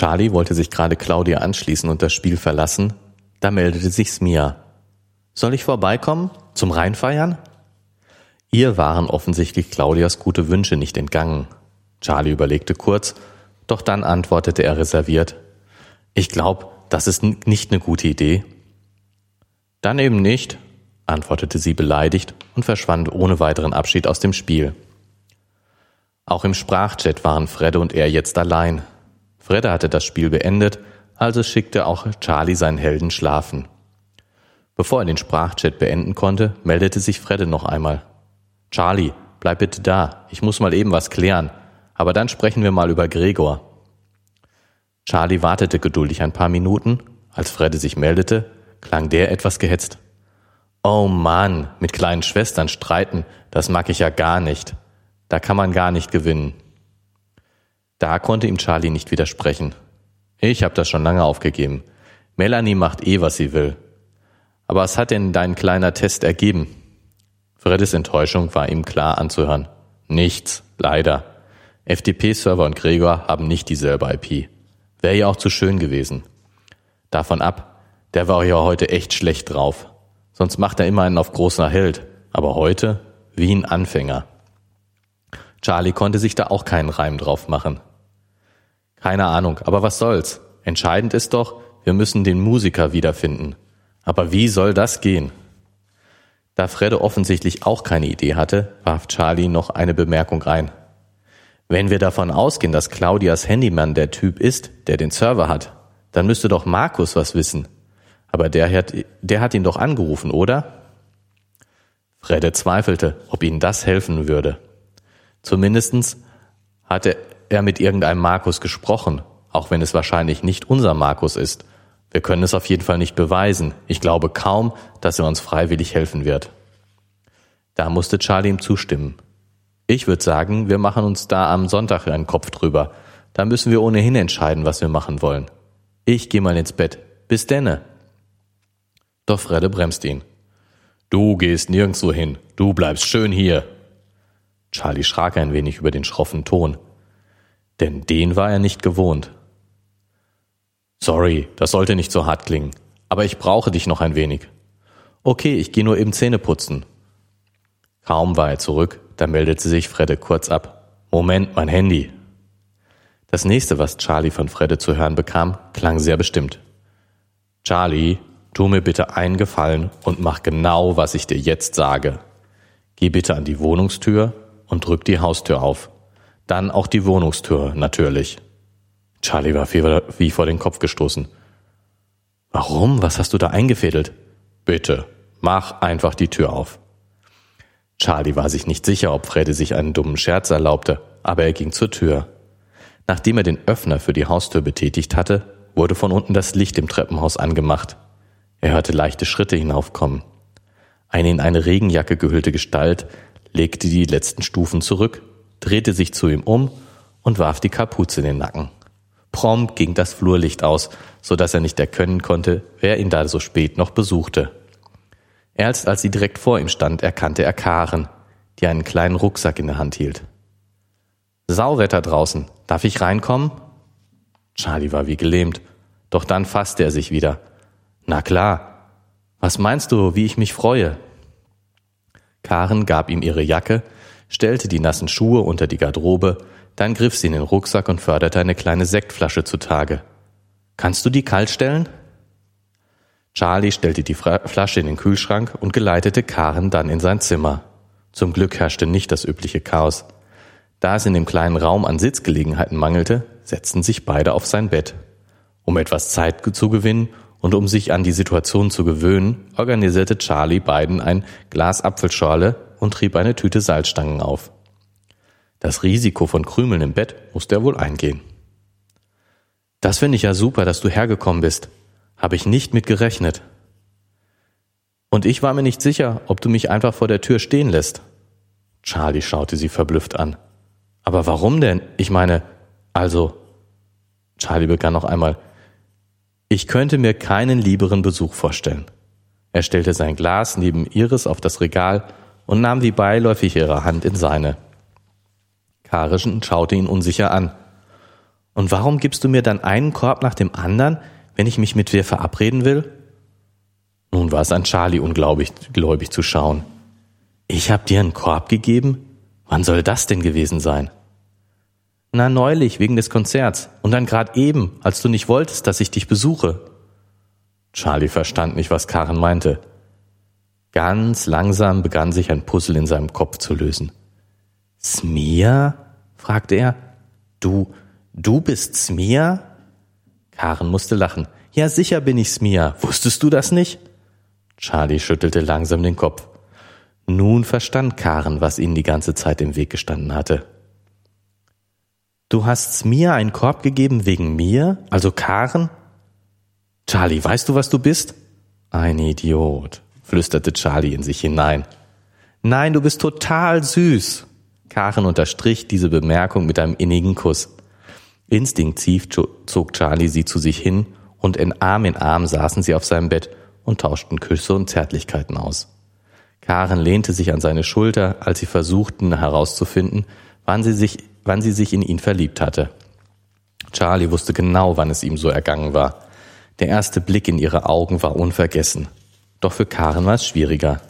Charlie wollte sich gerade Claudia anschließen und das Spiel verlassen, da meldete sich Smia. Soll ich vorbeikommen? Zum Rheinfeiern? Ihr waren offensichtlich Claudias gute Wünsche nicht entgangen. Charlie überlegte kurz, doch dann antwortete er reserviert. Ich glaube, das ist nicht eine gute Idee. Dann eben nicht, antwortete sie beleidigt und verschwand ohne weiteren Abschied aus dem Spiel. Auch im Sprachchat waren Fredde und er jetzt allein. Fredde hatte das Spiel beendet, also schickte auch Charlie seinen Helden schlafen. Bevor er den Sprachchat beenden konnte, meldete sich Fredde noch einmal. Charlie, bleib bitte da, ich muss mal eben was klären, aber dann sprechen wir mal über Gregor. Charlie wartete geduldig ein paar Minuten, als Fredde sich meldete, klang der etwas gehetzt. Oh Mann, mit kleinen Schwestern streiten, das mag ich ja gar nicht. Da kann man gar nicht gewinnen. Da konnte ihm Charlie nicht widersprechen. Ich habe das schon lange aufgegeben. Melanie macht eh, was sie will. Aber was hat denn dein kleiner Test ergeben? Freddes Enttäuschung war ihm klar anzuhören. Nichts, leider. FTP-Server und Gregor haben nicht dieselbe IP. Wäre ja auch zu schön gewesen. Davon ab, der war ja heute echt schlecht drauf. Sonst macht er immer einen auf großer Held. Aber heute wie ein Anfänger. Charlie konnte sich da auch keinen Reim drauf machen. Keine Ahnung, aber was soll's? Entscheidend ist doch, wir müssen den Musiker wiederfinden. Aber wie soll das gehen? Da Fredde offensichtlich auch keine Idee hatte, warf Charlie noch eine Bemerkung ein. Wenn wir davon ausgehen, dass Claudias Handyman der Typ ist, der den Server hat, dann müsste doch Markus was wissen. Aber der hat, der hat ihn doch angerufen, oder? Fredde zweifelte, ob ihnen das helfen würde. Zumindestens hatte er mit irgendeinem Markus gesprochen, auch wenn es wahrscheinlich nicht unser Markus ist. Wir können es auf jeden Fall nicht beweisen. Ich glaube kaum, dass er uns freiwillig helfen wird. Da musste Charlie ihm zustimmen. Ich würde sagen, wir machen uns da am Sonntag einen Kopf drüber. Da müssen wir ohnehin entscheiden, was wir machen wollen. Ich gehe mal ins Bett. Bis denne. Doch Fredde bremst ihn. Du gehst nirgendwo hin. Du bleibst schön hier. Charlie schrak ein wenig über den schroffen Ton. Denn den war er nicht gewohnt. Sorry, das sollte nicht so hart klingen. Aber ich brauche dich noch ein wenig. Okay, ich gehe nur eben Zähne putzen. Kaum war er zurück, da meldete sich Fredde kurz ab. Moment, mein Handy. Das nächste, was Charlie von Fredde zu hören bekam, klang sehr bestimmt. Charlie, tu mir bitte einen Gefallen und mach genau, was ich dir jetzt sage. Geh bitte an die Wohnungstür und drück die Haustür auf. Dann auch die Wohnungstür, natürlich. Charlie war wie vor den Kopf gestoßen. Warum? Was hast du da eingefädelt? Bitte, mach einfach die Tür auf. Charlie war sich nicht sicher, ob Freddy sich einen dummen Scherz erlaubte, aber er ging zur Tür. Nachdem er den Öffner für die Haustür betätigt hatte, wurde von unten das Licht im Treppenhaus angemacht. Er hörte leichte Schritte hinaufkommen. Eine in eine Regenjacke gehüllte Gestalt legte die letzten Stufen zurück, drehte sich zu ihm um und warf die Kapuze in den Nacken. Prompt ging das Flurlicht aus, so dass er nicht erkennen konnte, wer ihn da so spät noch besuchte. Erst als sie direkt vor ihm stand, erkannte er Karen, die einen kleinen Rucksack in der Hand hielt. Sauwetter draußen, darf ich reinkommen? Charlie war wie gelähmt, doch dann fasste er sich wieder. Na klar. Was meinst du, wie ich mich freue? Karen gab ihm ihre Jacke, stellte die nassen Schuhe unter die Garderobe, dann griff sie in den Rucksack und förderte eine kleine Sektflasche zutage. Kannst du die kalt stellen? Charlie stellte die Flasche in den Kühlschrank und geleitete Karen dann in sein Zimmer. Zum Glück herrschte nicht das übliche Chaos. Da es in dem kleinen Raum an Sitzgelegenheiten mangelte, setzten sich beide auf sein Bett. Um etwas Zeit zu gewinnen und um sich an die Situation zu gewöhnen, organisierte Charlie beiden ein Glas Apfelschorle und trieb eine Tüte Salzstangen auf. Das Risiko von Krümeln im Bett musste er wohl eingehen. Das finde ich ja super, dass du hergekommen bist. Habe ich nicht mit gerechnet. Und ich war mir nicht sicher, ob du mich einfach vor der Tür stehen lässt. Charlie schaute sie verblüfft an. Aber warum denn? Ich meine, also. Charlie begann noch einmal. Ich könnte mir keinen lieberen Besuch vorstellen. Er stellte sein Glas neben Iris auf das Regal und nahm wie beiläufig ihre Hand in seine. Karischen schaute ihn unsicher an. Und warum gibst du mir dann einen Korb nach dem anderen, wenn ich mich mit dir verabreden will? Nun war es an Charlie ungläubig gläubig zu schauen. Ich hab dir einen Korb gegeben? Wann soll das denn gewesen sein? Na, neulich, wegen des Konzerts. Und dann grad eben, als du nicht wolltest, dass ich dich besuche. Charlie verstand nicht, was Karen meinte. Ganz langsam begann sich ein Puzzle in seinem Kopf zu lösen. Smia? fragte er. Du, du bist Smia? Karen musste lachen. Ja, sicher bin ich Smia. Wusstest du das nicht? Charlie schüttelte langsam den Kopf. Nun verstand Karen, was ihnen die ganze Zeit im Weg gestanden hatte. Du hast mir einen Korb gegeben wegen mir, also Karen? Charlie, weißt du, was du bist? Ein Idiot, flüsterte Charlie in sich hinein. Nein, du bist total süß. Karen unterstrich diese Bemerkung mit einem innigen Kuss. Instinktiv zog Charlie sie zu sich hin und in Arm in Arm saßen sie auf seinem Bett und tauschten Küsse und Zärtlichkeiten aus. Karen lehnte sich an seine Schulter, als sie versuchten herauszufinden, wann sie sich, wann sie sich in ihn verliebt hatte. Charlie wusste genau, wann es ihm so ergangen war. Der erste Blick in ihre Augen war unvergessen. Doch für Karen war es schwieriger.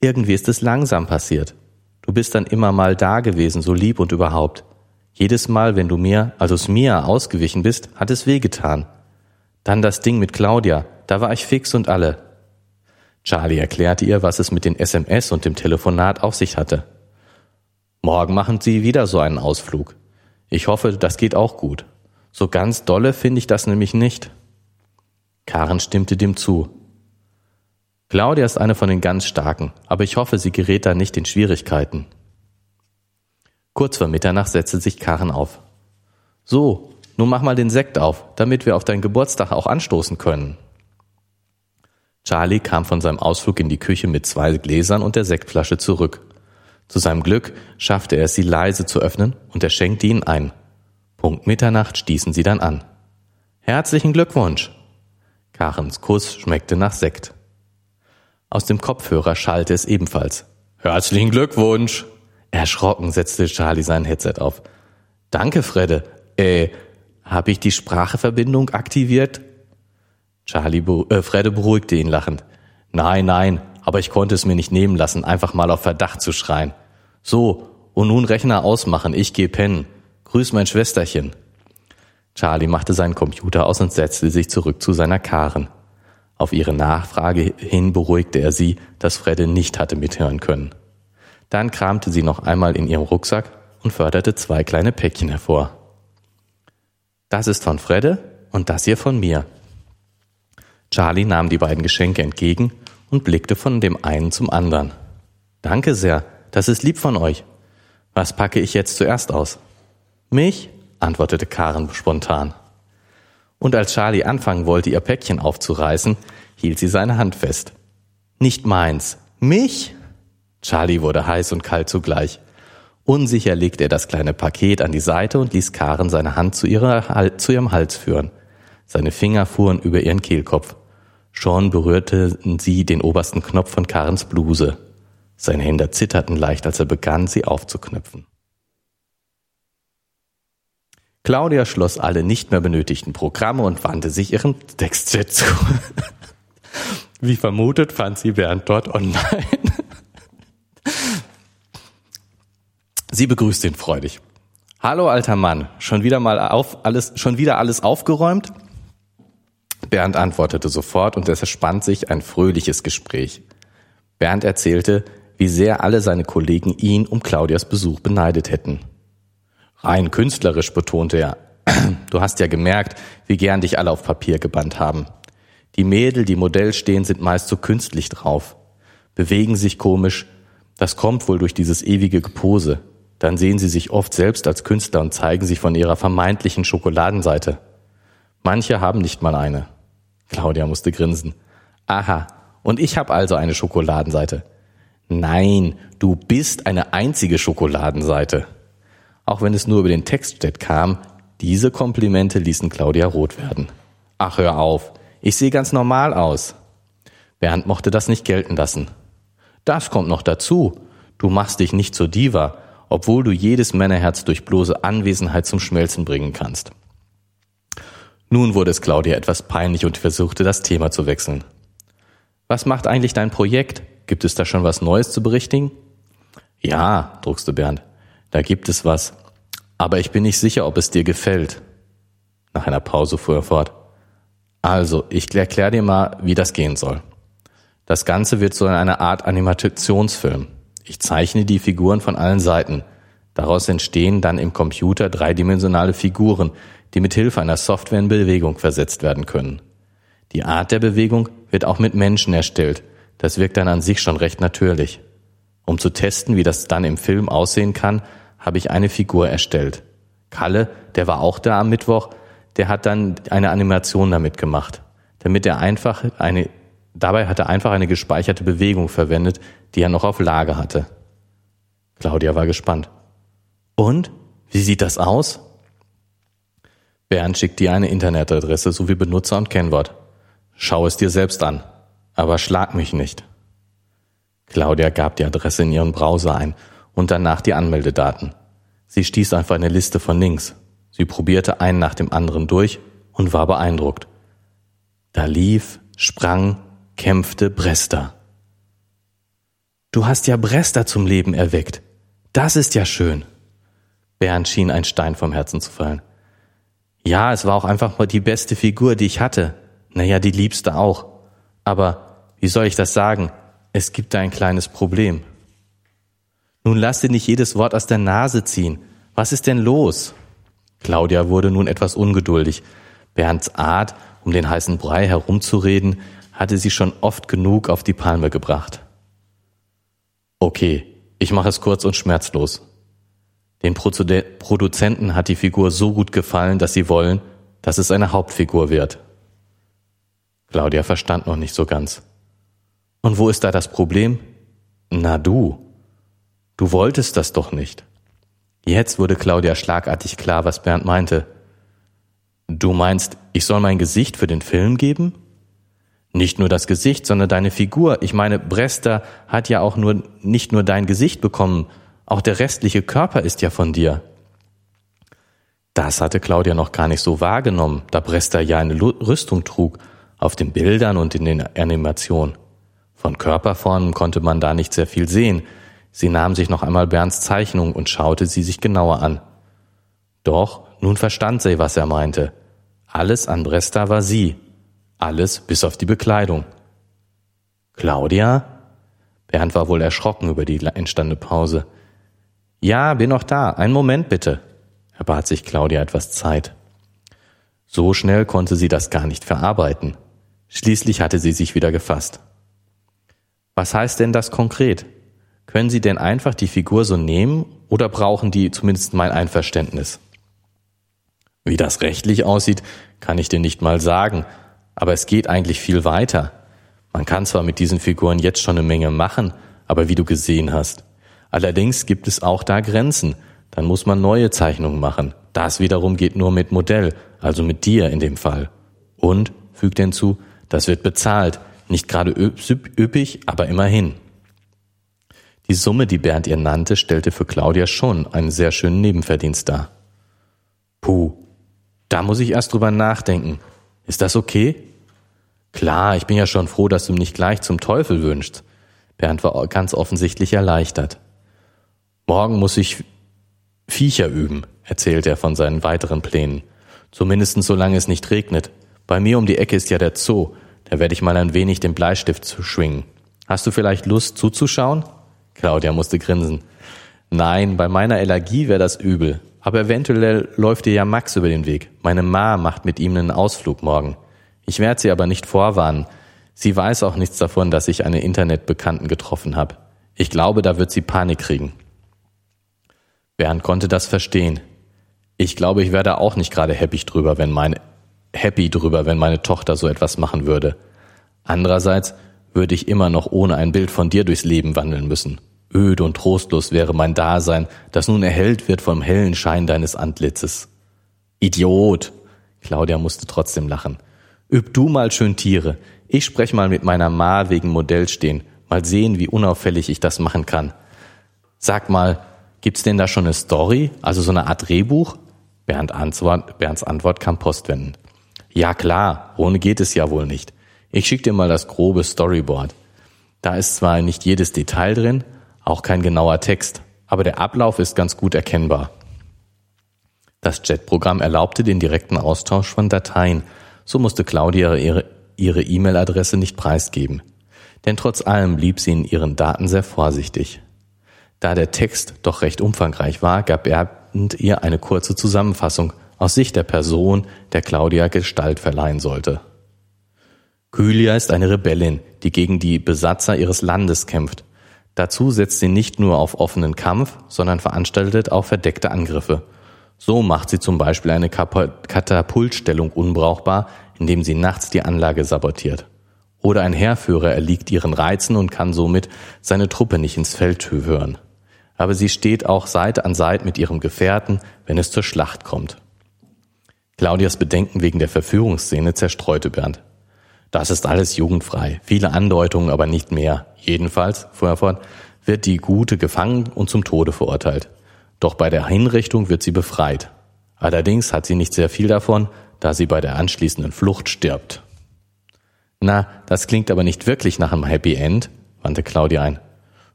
Irgendwie ist es langsam passiert. Du bist dann immer mal da gewesen, so lieb und überhaupt. Jedes Mal, wenn du mir, also es mir ausgewichen bist, hat es wehgetan. Dann das Ding mit Claudia, da war ich fix und alle. Charlie erklärte ihr, was es mit den SMS und dem Telefonat auf sich hatte. Morgen machen Sie wieder so einen Ausflug. Ich hoffe, das geht auch gut. So ganz dolle finde ich das nämlich nicht. Karen stimmte dem zu. Claudia ist eine von den ganz Starken, aber ich hoffe, sie gerät da nicht in Schwierigkeiten. Kurz vor Mitternacht setzte sich Karen auf. So, nun mach mal den Sekt auf, damit wir auf deinen Geburtstag auch anstoßen können. Charlie kam von seinem Ausflug in die Küche mit zwei Gläsern und der Sektflasche zurück. Zu seinem Glück schaffte er es, sie leise zu öffnen und er schenkte ihnen ein. Punkt Mitternacht stießen sie dann an. Herzlichen Glückwunsch! Karens Kuss schmeckte nach Sekt. Aus dem Kopfhörer schallte es ebenfalls. Herzlichen Glückwunsch! Erschrocken setzte Charlie sein Headset auf. Danke, Fredde. Äh, habe ich die Spracheverbindung aktiviert? Charlie, äh, Fredde beruhigte ihn lachend. Nein, nein, aber ich konnte es mir nicht nehmen lassen, einfach mal auf Verdacht zu schreien. So, und nun Rechner ausmachen, ich geh pennen. Grüß mein Schwesterchen. Charlie machte seinen Computer aus und setzte sich zurück zu seiner Karen. Auf ihre Nachfrage hin beruhigte er sie, dass Fredde nicht hatte mithören können. Dann kramte sie noch einmal in ihrem Rucksack und förderte zwei kleine Päckchen hervor. Das ist von Fredde und das hier von mir. Charlie nahm die beiden Geschenke entgegen und blickte von dem einen zum anderen. Danke sehr, das ist lieb von euch. Was packe ich jetzt zuerst aus? Mich? antwortete Karen spontan. Und als Charlie anfangen wollte, ihr Päckchen aufzureißen, hielt sie seine Hand fest. Nicht meins. Mich? Charlie wurde heiß und kalt zugleich. Unsicher legte er das kleine Paket an die Seite und ließ Karen seine Hand zu, ihrer, zu ihrem Hals führen. Seine Finger fuhren über ihren Kehlkopf. Schon berührten sie den obersten Knopf von Karens Bluse. Seine Hände zitterten leicht, als er begann, sie aufzuknöpfen. Claudia schloss alle nicht mehr benötigten Programme und wandte sich ihrem Textchat zu. Wie vermutet fand sie Bernd dort online. Sie begrüßt ihn freudig. Hallo alter Mann, schon wieder mal auf alles, schon wieder alles aufgeräumt? Bernd antwortete sofort und es erspannt sich ein fröhliches Gespräch. Bernd erzählte, wie sehr alle seine Kollegen ihn um Claudias Besuch beneidet hätten. Rein künstlerisch betonte er. Du hast ja gemerkt, wie gern dich alle auf Papier gebannt haben. Die Mädel, die Modell stehen, sind meist so künstlich drauf, bewegen sich komisch. Das kommt wohl durch dieses ewige Gepose. Dann sehen sie sich oft selbst als Künstler und zeigen sich von ihrer vermeintlichen Schokoladenseite. Manche haben nicht mal eine. Claudia musste grinsen. Aha, und ich habe also eine Schokoladenseite. Nein, du bist eine einzige Schokoladenseite. Auch wenn es nur über den Textchat kam, diese Komplimente ließen Claudia rot werden. Ach, hör auf. Ich sehe ganz normal aus. Bernd mochte das nicht gelten lassen. Das kommt noch dazu. Du machst dich nicht zur Diva, obwohl du jedes Männerherz durch bloße Anwesenheit zum Schmelzen bringen kannst. Nun wurde es Claudia etwas peinlich und versuchte das Thema zu wechseln. Was macht eigentlich dein Projekt? Gibt es da schon was Neues zu berichtigen? Ja, druckste Bernd, da gibt es was. Aber ich bin nicht sicher, ob es dir gefällt. Nach einer Pause fuhr er fort. Also, ich erkläre dir mal, wie das gehen soll. Das Ganze wird so eine Art Animationsfilm. Ich zeichne die Figuren von allen Seiten. Daraus entstehen dann im Computer dreidimensionale Figuren, die mit Hilfe einer Software in Bewegung versetzt werden können. Die Art der Bewegung wird auch mit Menschen erstellt. Das wirkt dann an sich schon recht natürlich. Um zu testen, wie das dann im Film aussehen kann, habe ich eine Figur erstellt. Kalle, der war auch da am Mittwoch, der hat dann eine Animation damit gemacht, damit er einfach eine Dabei hat er einfach eine gespeicherte Bewegung verwendet, die er noch auf Lage hatte. Claudia war gespannt. Und? Wie sieht das aus? Bernd schickt dir eine Internetadresse sowie Benutzer und Kennwort. Schau es dir selbst an, aber schlag mich nicht. Claudia gab die Adresse in ihren Browser ein und danach die Anmeldedaten. Sie stieß einfach eine Liste von Links. Sie probierte einen nach dem anderen durch und war beeindruckt. Da lief, sprang, kämpfte Bresta. Du hast ja Bresta zum Leben erweckt. Das ist ja schön. Bernd schien ein Stein vom Herzen zu fallen. Ja, es war auch einfach mal die beste Figur, die ich hatte. Naja, die liebste auch. Aber, wie soll ich das sagen? Es gibt da ein kleines Problem. Nun lass dir nicht jedes Wort aus der Nase ziehen. Was ist denn los? Claudia wurde nun etwas ungeduldig. Bernds Art, um den heißen Brei herumzureden, hatte sie schon oft genug auf die Palme gebracht. Okay, ich mache es kurz und schmerzlos. Den Produzenten hat die Figur so gut gefallen, dass sie wollen, dass es eine Hauptfigur wird. Claudia verstand noch nicht so ganz. Und wo ist da das Problem? Na du. Du wolltest das doch nicht. Jetzt wurde Claudia schlagartig klar, was Bernd meinte. Du meinst, ich soll mein Gesicht für den Film geben? Nicht nur das Gesicht, sondern deine Figur. Ich meine, Bresta hat ja auch nur, nicht nur dein Gesicht bekommen, auch der restliche Körper ist ja von dir. Das hatte Claudia noch gar nicht so wahrgenommen, da Bresta ja eine Rüstung trug, auf den Bildern und in den Animationen. Von Körperformen konnte man da nicht sehr viel sehen. Sie nahm sich noch einmal Bernds Zeichnung und schaute sie sich genauer an. Doch nun verstand sie, was er meinte. Alles an Bresta war sie, alles bis auf die Bekleidung. Claudia? Bernd war wohl erschrocken über die entstandene Pause. Ja, bin noch da. Einen Moment bitte. Er bat sich Claudia etwas Zeit. So schnell konnte sie das gar nicht verarbeiten. Schließlich hatte sie sich wieder gefasst. Was heißt denn das konkret? Können Sie denn einfach die Figur so nehmen oder brauchen die zumindest mein Einverständnis? Wie das rechtlich aussieht, kann ich dir nicht mal sagen, aber es geht eigentlich viel weiter. Man kann zwar mit diesen Figuren jetzt schon eine Menge machen, aber wie du gesehen hast. Allerdings gibt es auch da Grenzen. Dann muss man neue Zeichnungen machen. Das wiederum geht nur mit Modell, also mit dir in dem Fall. Und, fügt hinzu, das wird bezahlt. Nicht gerade üppig, aber immerhin. Die Summe, die Bernd ihr nannte, stellte für Claudia schon einen sehr schönen Nebenverdienst dar. Puh, da muss ich erst drüber nachdenken, ist das okay? Klar, ich bin ja schon froh, dass du mich gleich zum Teufel wünschst. Bernd war ganz offensichtlich erleichtert. Morgen muss ich Viecher üben, erzählt er von seinen weiteren Plänen. Zumindest solange es nicht regnet. Bei mir um die Ecke ist ja der Zoo. Da werde ich mal ein wenig den Bleistift schwingen. Hast du vielleicht Lust zuzuschauen? Claudia musste grinsen. Nein, bei meiner Allergie wäre das übel. Aber eventuell läuft dir ja Max über den Weg. Meine Ma macht mit ihm einen Ausflug morgen. Ich werde sie aber nicht vorwarnen. Sie weiß auch nichts davon, dass ich eine Internetbekannten getroffen habe. Ich glaube, da wird sie Panik kriegen. Bernd konnte das verstehen. Ich glaube, ich werde auch nicht gerade happy drüber, wenn meine happy drüber, wenn meine Tochter so etwas machen würde. Andererseits würde ich immer noch ohne ein Bild von dir durchs Leben wandeln müssen. Öde und trostlos wäre mein Dasein, das nun erhellt wird vom hellen Schein deines Antlitzes. Idiot! Claudia musste trotzdem lachen. Üb du mal schön Tiere. Ich sprech mal mit meiner Ma wegen Modell stehen. Mal sehen, wie unauffällig ich das machen kann. Sag mal, Gibt's denn da schon eine Story, also so eine Art Drehbuch? Bernd Antwort, Bernds Antwort kam postwendend. Ja klar, ohne geht es ja wohl nicht. Ich schick dir mal das grobe Storyboard. Da ist zwar nicht jedes Detail drin, auch kein genauer Text, aber der Ablauf ist ganz gut erkennbar. Das Chatprogramm erlaubte den direkten Austausch von Dateien, so musste Claudia ihre E-Mail-Adresse nicht preisgeben. Denn trotz allem blieb sie in ihren Daten sehr vorsichtig. Da der Text doch recht umfangreich war, gab Bernd ihr eine kurze Zusammenfassung aus Sicht der Person, der Claudia Gestalt verleihen sollte. Kylia ist eine Rebellin, die gegen die Besatzer ihres Landes kämpft. Dazu setzt sie nicht nur auf offenen Kampf, sondern veranstaltet auch verdeckte Angriffe. So macht sie zum Beispiel eine Katapultstellung unbrauchbar, indem sie nachts die Anlage sabotiert. Oder ein Heerführer erliegt ihren Reizen und kann somit seine Truppe nicht ins Feld hören. Aber sie steht auch Seite an Seite mit ihrem Gefährten, wenn es zur Schlacht kommt. Claudias Bedenken wegen der Verführungsszene zerstreute Bernd. Das ist alles jugendfrei, viele Andeutungen, aber nicht mehr. Jedenfalls, fuhr er fort, wird die Gute gefangen und zum Tode verurteilt. Doch bei der Hinrichtung wird sie befreit. Allerdings hat sie nicht sehr viel davon, da sie bei der anschließenden Flucht stirbt. Na, das klingt aber nicht wirklich nach einem Happy End, wandte Claudia ein.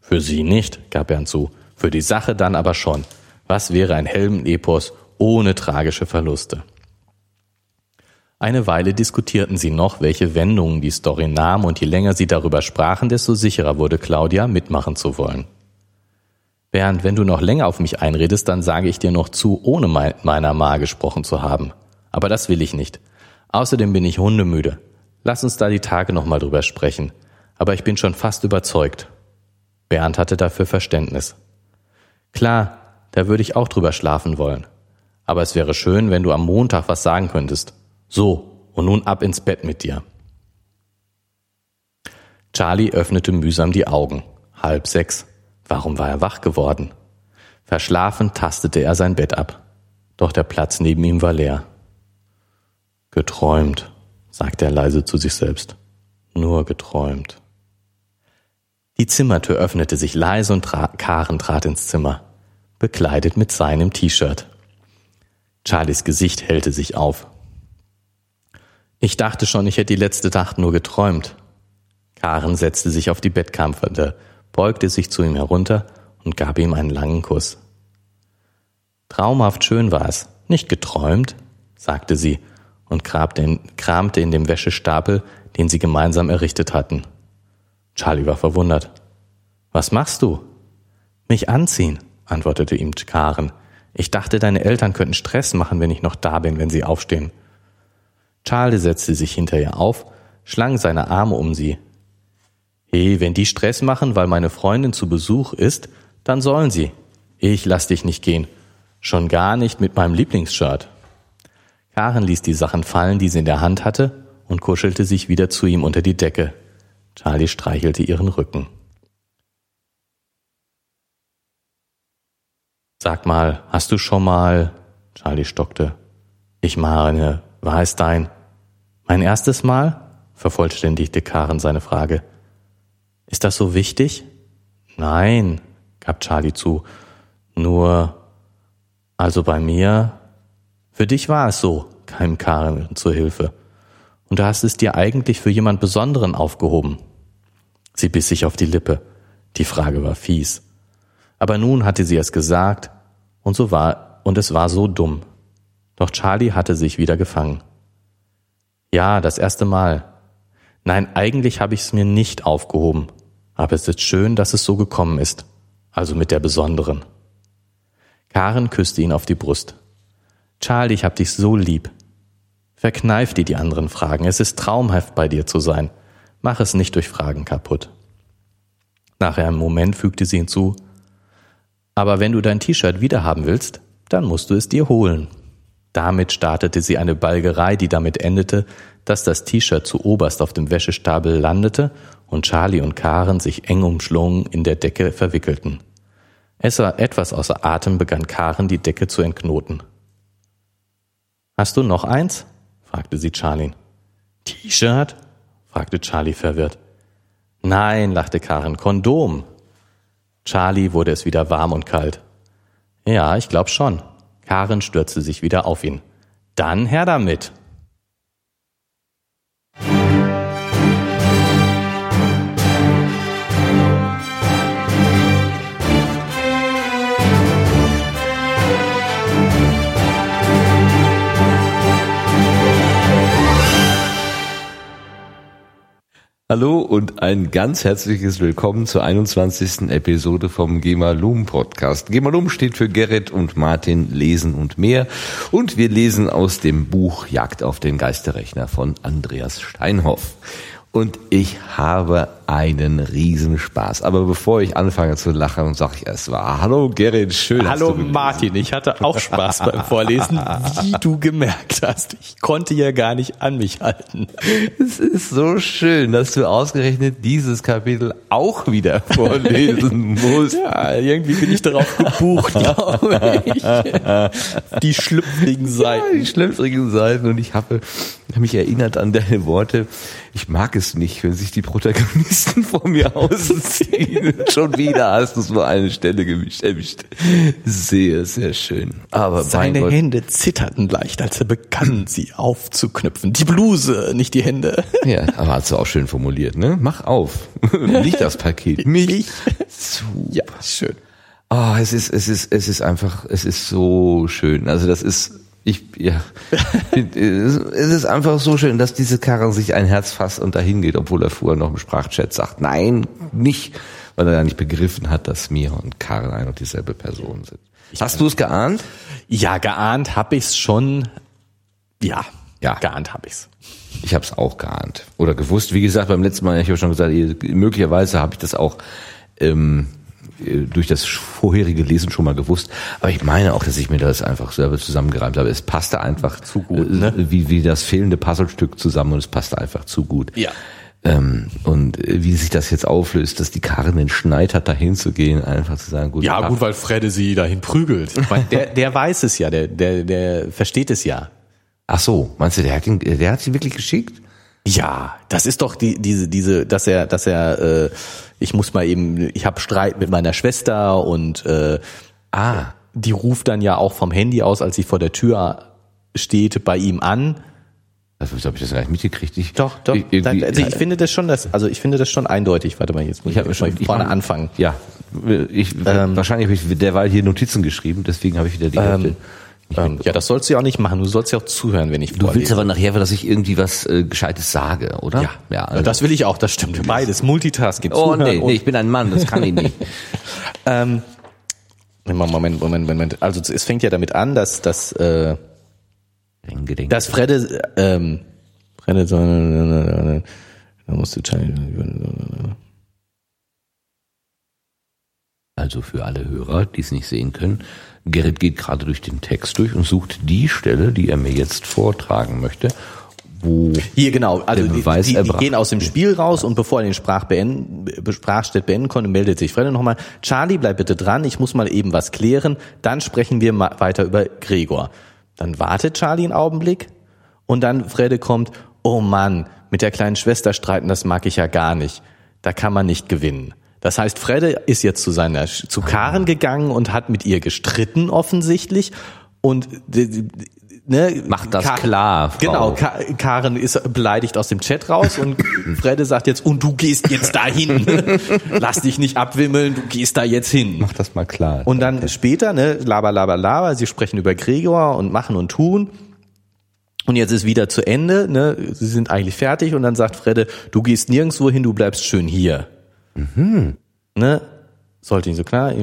Für sie nicht, gab Bernd zu, für die Sache dann aber schon. Was wäre ein Helmenepos ohne tragische Verluste? Eine Weile diskutierten sie noch, welche Wendungen die Story nahm, und je länger sie darüber sprachen, desto sicherer wurde Claudia, mitmachen zu wollen. Bernd, wenn du noch länger auf mich einredest, dann sage ich dir noch zu, ohne meiner Ma gesprochen zu haben. Aber das will ich nicht. Außerdem bin ich hundemüde. Lass uns da die Tage nochmal drüber sprechen. Aber ich bin schon fast überzeugt. Bernd hatte dafür Verständnis. Klar, da würde ich auch drüber schlafen wollen. Aber es wäre schön, wenn du am Montag was sagen könntest. So, und nun ab ins Bett mit dir. Charlie öffnete mühsam die Augen. Halb sechs. Warum war er wach geworden? Verschlafen tastete er sein Bett ab. Doch der Platz neben ihm war leer. Geträumt, sagte er leise zu sich selbst. Nur geträumt. Die Zimmertür öffnete sich leise und tra Karen trat ins Zimmer, bekleidet mit seinem T-Shirt. Charlies Gesicht hellte sich auf. Ich dachte schon, ich hätte die letzte Nacht nur geträumt. Karen setzte sich auf die Bettkante, beugte sich zu ihm herunter und gab ihm einen langen Kuss. Traumhaft schön war es, nicht geträumt, sagte sie und kramte in dem Wäschestapel, den sie gemeinsam errichtet hatten. Charlie war verwundert. Was machst du? Mich anziehen, antwortete ihm Karen. Ich dachte, deine Eltern könnten Stress machen, wenn ich noch da bin, wenn sie aufstehen. Charlie setzte sich hinter ihr auf, schlang seine Arme um sie. Hey, wenn die Stress machen, weil meine Freundin zu Besuch ist, dann sollen sie. Ich lass dich nicht gehen. Schon gar nicht mit meinem Lieblingsshirt. Karen ließ die Sachen fallen, die sie in der Hand hatte, und kuschelte sich wieder zu ihm unter die Decke. Charlie streichelte ihren Rücken. Sag mal, hast du schon mal. Charlie stockte. Ich meine, war es dein. Mein erstes Mal? vervollständigte Karen seine Frage. Ist das so wichtig? Nein, gab Charlie zu. Nur, also bei mir für dich war es so, kam Karen zur Hilfe. Und du hast es dir eigentlich für jemand Besonderen aufgehoben. Sie biss sich auf die Lippe. Die Frage war fies. Aber nun hatte sie es gesagt, und so war, und es war so dumm. Doch Charlie hatte sich wieder gefangen. Ja, das erste Mal. Nein, eigentlich habe ich es mir nicht aufgehoben. Aber es ist schön, dass es so gekommen ist. Also mit der Besonderen. Karen küsste ihn auf die Brust. Charlie, ich hab dich so lieb. Verkneif dir die anderen Fragen. Es ist traumhaft bei dir zu sein. Mach es nicht durch Fragen kaputt. Nach einem Moment fügte sie hinzu, aber wenn du dein T-Shirt wiederhaben willst, dann musst du es dir holen. Damit startete sie eine Balgerei, die damit endete, dass das T-Shirt zu oberst auf dem Wäschestapel landete und Charlie und Karen sich eng umschlungen in der Decke verwickelten. Es war etwas außer Atem, begann Karen die Decke zu entknoten. Hast du noch eins? fragte sie Charlie. T-Shirt? fragte Charlie verwirrt. Nein, lachte Karen, Kondom. Charlie wurde es wieder warm und kalt. Ja, ich glaube schon. Karen stürzte sich wieder auf ihn. Dann her damit. Hallo und ein ganz herzliches Willkommen zur 21. Episode vom Gemalum Podcast. Gemalum steht für Gerrit und Martin Lesen und mehr und wir lesen aus dem Buch Jagd auf den Geisterrechner von Andreas Steinhoff und ich habe einen Riesenspaß. Aber bevor ich anfange zu lachen, sage ich erst mal, hallo Gerrit, schön. Hallo Martin, ich hatte auch Spaß beim Vorlesen, wie du gemerkt hast. Ich konnte ja gar nicht an mich halten. Es ist so schön, dass du ausgerechnet dieses Kapitel auch wieder vorlesen musst. Ja, irgendwie bin ich darauf gebucht, glaube ich. Die schlüpfrigen Seiten. Ja, die schlüpfrigen Seiten und ich habe mich erinnert an deine Worte. Ich mag es nicht, wenn sich die Protagonisten vor mir ausziehen. Schon wieder hast du es nur eine Stelle gemischt, erwischt. Sehr, sehr schön. Aber seine Hände zitterten leicht, als er begann, sie aufzuknüpfen. Die Bluse, nicht die Hände. Ja, aber hast du auch schön formuliert, ne? Mach auf. Nicht das Paket. Mich. Super. Ja, schön. Oh, es ist, es ist, es ist einfach, es ist so schön. Also das ist ich, ja, es ist einfach so schön, dass diese Karre sich ein Herz fasst und dahin geht, obwohl er vorher noch im Sprachchat sagt, nein, nicht, weil er ja nicht begriffen hat, dass Mia und Karl ein und dieselbe Person sind. Ich Hast du es geahnt? Ja, geahnt habe ich's schon. Ja, ja, geahnt habe ich's. Ich habe es auch geahnt oder gewusst. Wie gesagt, beim letzten Mal, ich habe schon gesagt, möglicherweise habe ich das auch ähm, äh, durch das vorherige Lesen schon mal gewusst. Aber ich meine auch, dass ich mir das einfach selber zusammengereimt habe. Es passte einfach zu gut, ne? wie, wie das fehlende Puzzlestück zusammen und es passte einfach zu gut. Ja. Ähm, und äh, wie sich das jetzt auflöst, dass die Karin den Schneid hat, dahin zu gehen, einfach zu sagen, gut. Ja, gut, weil Fredde sie dahin prügelt. der, der weiß es ja, der, der, der versteht es ja. Ach so, meinst du, der hat, ihn, der hat sie wirklich geschickt? Ja, das ist doch die, diese, diese, dass er, dass er, äh, ich muss mal eben, ich habe Streit mit meiner Schwester und äh, ah. die ruft dann ja auch vom Handy aus, als sie vor der Tür steht, bei ihm an. Also habe ich das gar nicht mitgekriegt. Ich, doch, doch. Ich, also ich finde das schon, das, also ich finde das schon eindeutig. Warte mal, jetzt muss ich, ich schon vorne ich, anfangen. Ja, ich, ähm, wahrscheinlich habe ich derweil hier Notizen geschrieben, deswegen habe ich wieder die ähm, ähm, ja, das sollst du ja auch nicht machen. Du sollst ja auch zuhören, wenn ich vorlese. Du willst aber nachher, dass ich irgendwie was äh, Gescheites sage, oder? Ja, ja, also das will ich auch. Das stimmt. Beides. Multitasking. Oh nee, nee, ich bin ein Mann. Das kann ich nicht. ähm, Moment, Moment, Moment. Also es fängt ja damit an, dass dass äh, dass Fredde ähm, Fredde so da musst du also für alle Hörer, die es nicht sehen können, Gerrit geht gerade durch den Text durch und sucht die Stelle, die er mir jetzt vortragen möchte, wo hier genau, also die, die, die gehen aus dem Spiel raus und bevor er den Sprach beenden, Sprachschritt beenden konnte, meldet sich Fredde nochmal, Charlie, bleib bitte dran, ich muss mal eben was klären, dann sprechen wir mal weiter über Gregor. Dann wartet Charlie einen Augenblick und dann Fredde kommt, oh Mann, mit der kleinen Schwester streiten, das mag ich ja gar nicht. Da kann man nicht gewinnen. Das heißt, Fredde ist jetzt zu seiner zu Karen gegangen und hat mit ihr gestritten offensichtlich und ne, macht das Ka klar. Frau. Genau, Ka Karen ist beleidigt aus dem Chat raus und Fredde sagt jetzt und du gehst jetzt dahin. Lass dich nicht abwimmeln, du gehst da jetzt hin. Mach das mal klar. Und dann später, ne, laber laber laber, sie sprechen über Gregor und machen und tun. Und jetzt ist wieder zu Ende, ne? Sie sind eigentlich fertig und dann sagt Fredde, du gehst nirgendwo hin, du bleibst schön hier. Mhm. Ne? Sollte nicht so klar.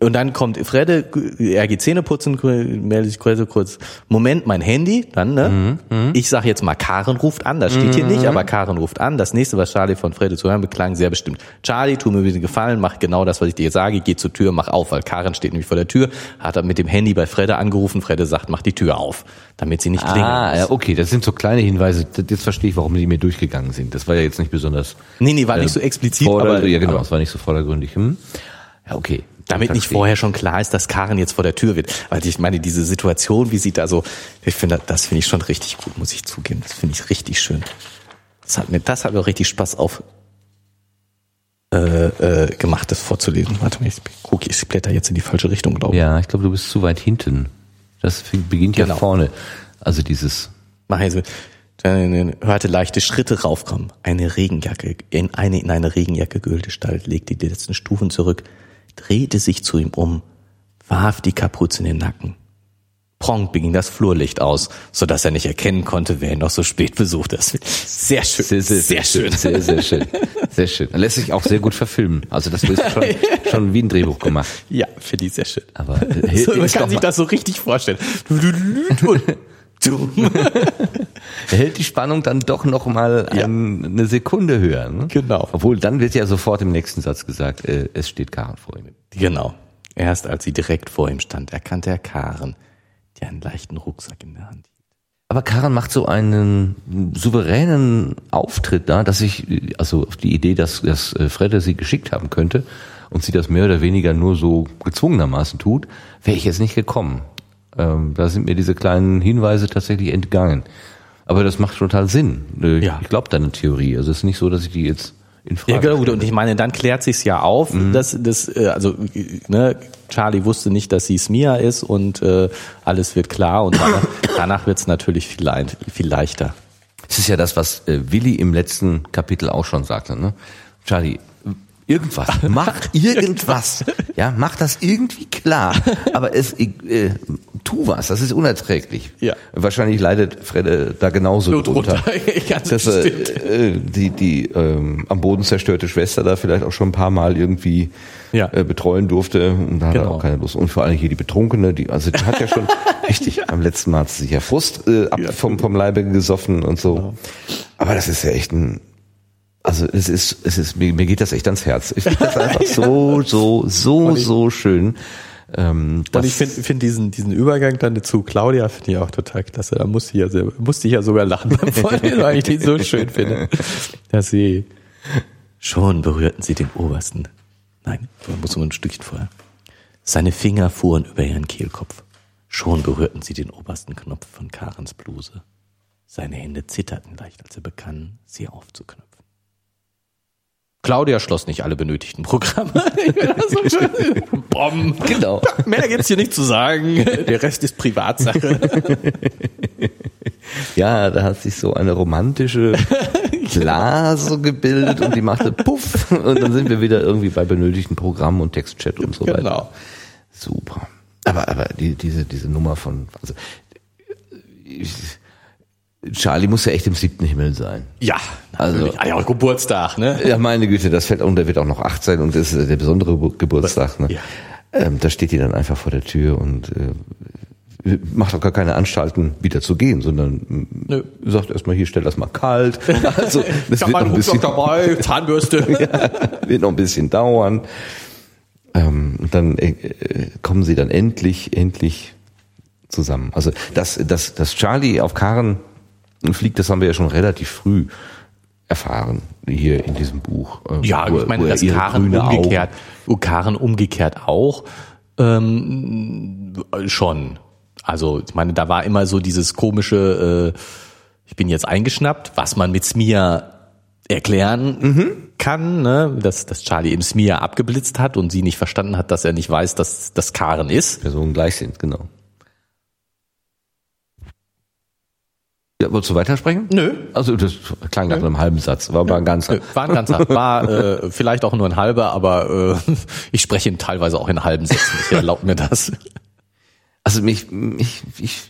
Und dann kommt Fredde, er geht Zähne putzen, meldet sich kurz, kurz, Moment, mein Handy, dann, ne? Mhm, mhm. ich sag jetzt mal, Karen ruft an, das steht mhm. hier nicht, aber Karen ruft an. Das nächste, was Charlie von Fredde zu hören beklang, sehr bestimmt. Charlie, tu mir bitte Gefallen, mach genau das, was ich dir sage, geh zur Tür, mach auf, weil Karen steht nämlich vor der Tür, hat er mit dem Handy bei Fredde angerufen, Fredde sagt, mach die Tür auf, damit sie nicht klingelt. Ah, ja, okay, das sind so kleine Hinweise, jetzt verstehe ich, warum die mir durchgegangen sind. Das war ja jetzt nicht besonders... Nee, nee, war äh, nicht so explizit, aber... Ja, genau, es war nicht so vordergründig. Hm? Ja, okay. Damit nicht vorher schon klar ist, dass Karen jetzt vor der Tür wird. Weil ich meine, diese Situation, wie sie da so, ich finde, das finde ich schon richtig gut, muss ich zugeben. Das finde ich richtig schön. Das hat mir, das hat mir richtig Spaß auf, äh, äh, äh, gemacht, das vorzulesen. Warte mal, ich gucke, ich blätter jetzt in die falsche Richtung, glaube ich. Ja, ich glaube, du bist zu weit hinten. Das beginnt ja Genau. vorne. Also dieses. Mach jetzt mit. Dann hörte leichte Schritte raufkommen. Eine Regenjacke, in eine in eine Regenjacke gehüllte Gestalt legte die letzten Stufen zurück, drehte sich zu ihm um, warf die Kapuze in den Nacken. Prompt ging das Flurlicht aus, so dass er nicht erkennen konnte, wer ihn noch so spät besucht hat. Sehr schön, sehr, schön. Sehr, sehr schön. Sehr schön. Lässt sich auch sehr gut verfilmen. Also das ist schon, schon wie ein Drehbuch gemacht. Ja, finde ich sehr schön. Aber äh, So, man kann sich mal- das so richtig vorstellen. Er hält die Spannung dann doch noch mal Ja. ein, eine Sekunde höher. Ne? Genau. Obwohl dann wird ja sofort im nächsten Satz gesagt, äh, es steht Karen vor ihm. Genau. Erst als sie direkt vor ihm stand, erkannte er Karen, die einen leichten Rucksack in der Hand hielt. Aber Karen macht so einen souveränen Auftritt da, dass ich, also auf die Idee, dass, dass äh, Fredde sie geschickt haben könnte und sie das mehr oder weniger nur so gezwungenermaßen tut, wäre ich jetzt nicht gekommen. Ähm, da sind mir diese kleinen Hinweise tatsächlich entgangen. Aber das macht total Sinn. Äh, Ja. Ich glaube deine Theorie. Also es ist nicht so, dass ich die jetzt in Frage Ja, genau. stelle. Und ich meine, dann klärt sich's ja auf, dass das, äh, also ne, Charlie wusste nicht, dass sie Smia ist und äh, alles wird klar und danach, danach wird's natürlich viel, viel leichter. Es ist ja das, was äh, Willi im letzten Kapitel auch schon sagte. Ne? Charlie, irgendwas, mach irgendwas. Ja, mach das irgendwie klar. Aber es, äh, tu was, das ist unerträglich. Ja. Wahrscheinlich leidet Fredde da genauso Blut drunter. runter. Ganz Dass er, äh, die, die ähm, am Boden zerstörte Schwester da vielleicht auch schon ein paar Mal irgendwie Ja. äh, betreuen durfte und da hat er Genau. auch keine Lust. Und vor allem hier die Betrunkene, die, also die hat ja schon richtig, am letzten Mal hat sie sich ja Frust äh, ab Ja. vom, vom Leibe gesoffen und so. Aber das ist ja echt ein, also es ist, es ist, mir, mir geht das echt ans Herz. Ich finde das einfach so, so, so, Und ich- so schön. Ähm, Und ich finde find diesen, diesen Übergang dann zu Claudia finde ich auch total klasse. Da musste ich ja, musste ich ja sogar lachen beim Vorlesen, weil ich den so schön finde. Dass sie schon berührten sie den obersten. Nein, man muss nur ein Stückchen vorher. Seine Finger fuhren über ihren Kehlkopf. Schon berührten sie den obersten Knopf von Karens Bluse. Seine Hände zitterten leicht, als er begann, sie aufzuknöpfen. Claudia schloss nicht alle benötigten Programme. So schön. Bom. Genau. Mehr gibt's hier nicht zu sagen. Der Rest ist Privatsache. Ja, da hat sich so eine romantische Blase gebildet und die machte Puff und dann sind wir wieder irgendwie bei benötigten Programmen und Textchat und so weiter. Genau. Super. Aber, aber die, diese, diese Nummer von, also, ich, Charlie muss ja echt im siebten Himmel sein. Ja, Also- natürlich. Ah, ja, auch Geburtstag, ne? Ja, meine Güte, das fällt, und der wird auch noch acht sein und das ist der besondere Gebur- Geburtstag, ne? Ja. Ähm, da steht die dann einfach vor der Tür und äh, macht auch gar keine Anstalten, wieder zu gehen, sondern mm, Nö. sagt erstmal hier, stell das mal kalt. Also, das Ich wird noch, meinen ein bisschen, dabei, Zahnbürste. wird noch ein bisschen dauern. Ähm, und dann äh, kommen sie dann endlich, endlich zusammen. Also, dass, dass, dass Charlie auf Karen fliegt, das haben wir ja schon relativ früh erfahren, hier in diesem Buch. äh, Ja, wo- ich meine, dass ihre Karen Augen- umgekehrt, Karen umgekehrt auch ähm, schon. Also ich meine, da war immer so dieses komische, äh, ich bin jetzt eingeschnappt, was man mit Smia erklären Mhm. kann, ne? dass, dass Charlie eben Smia abgeblitzt hat und sie nicht verstanden hat, dass er nicht weiß, dass das Karen ist. Personen gleich sind, genau. Ja, wolltest du weitersprechen? Nö. Also das klang nach einem halben Satz, war aber ein ganzer. Nö, War ein ganzer, war äh, vielleicht auch nur ein halber, aber äh, ich spreche ihn teilweise auch in halben Sätzen. Ich erlaube mir das. Also mich, mich ich,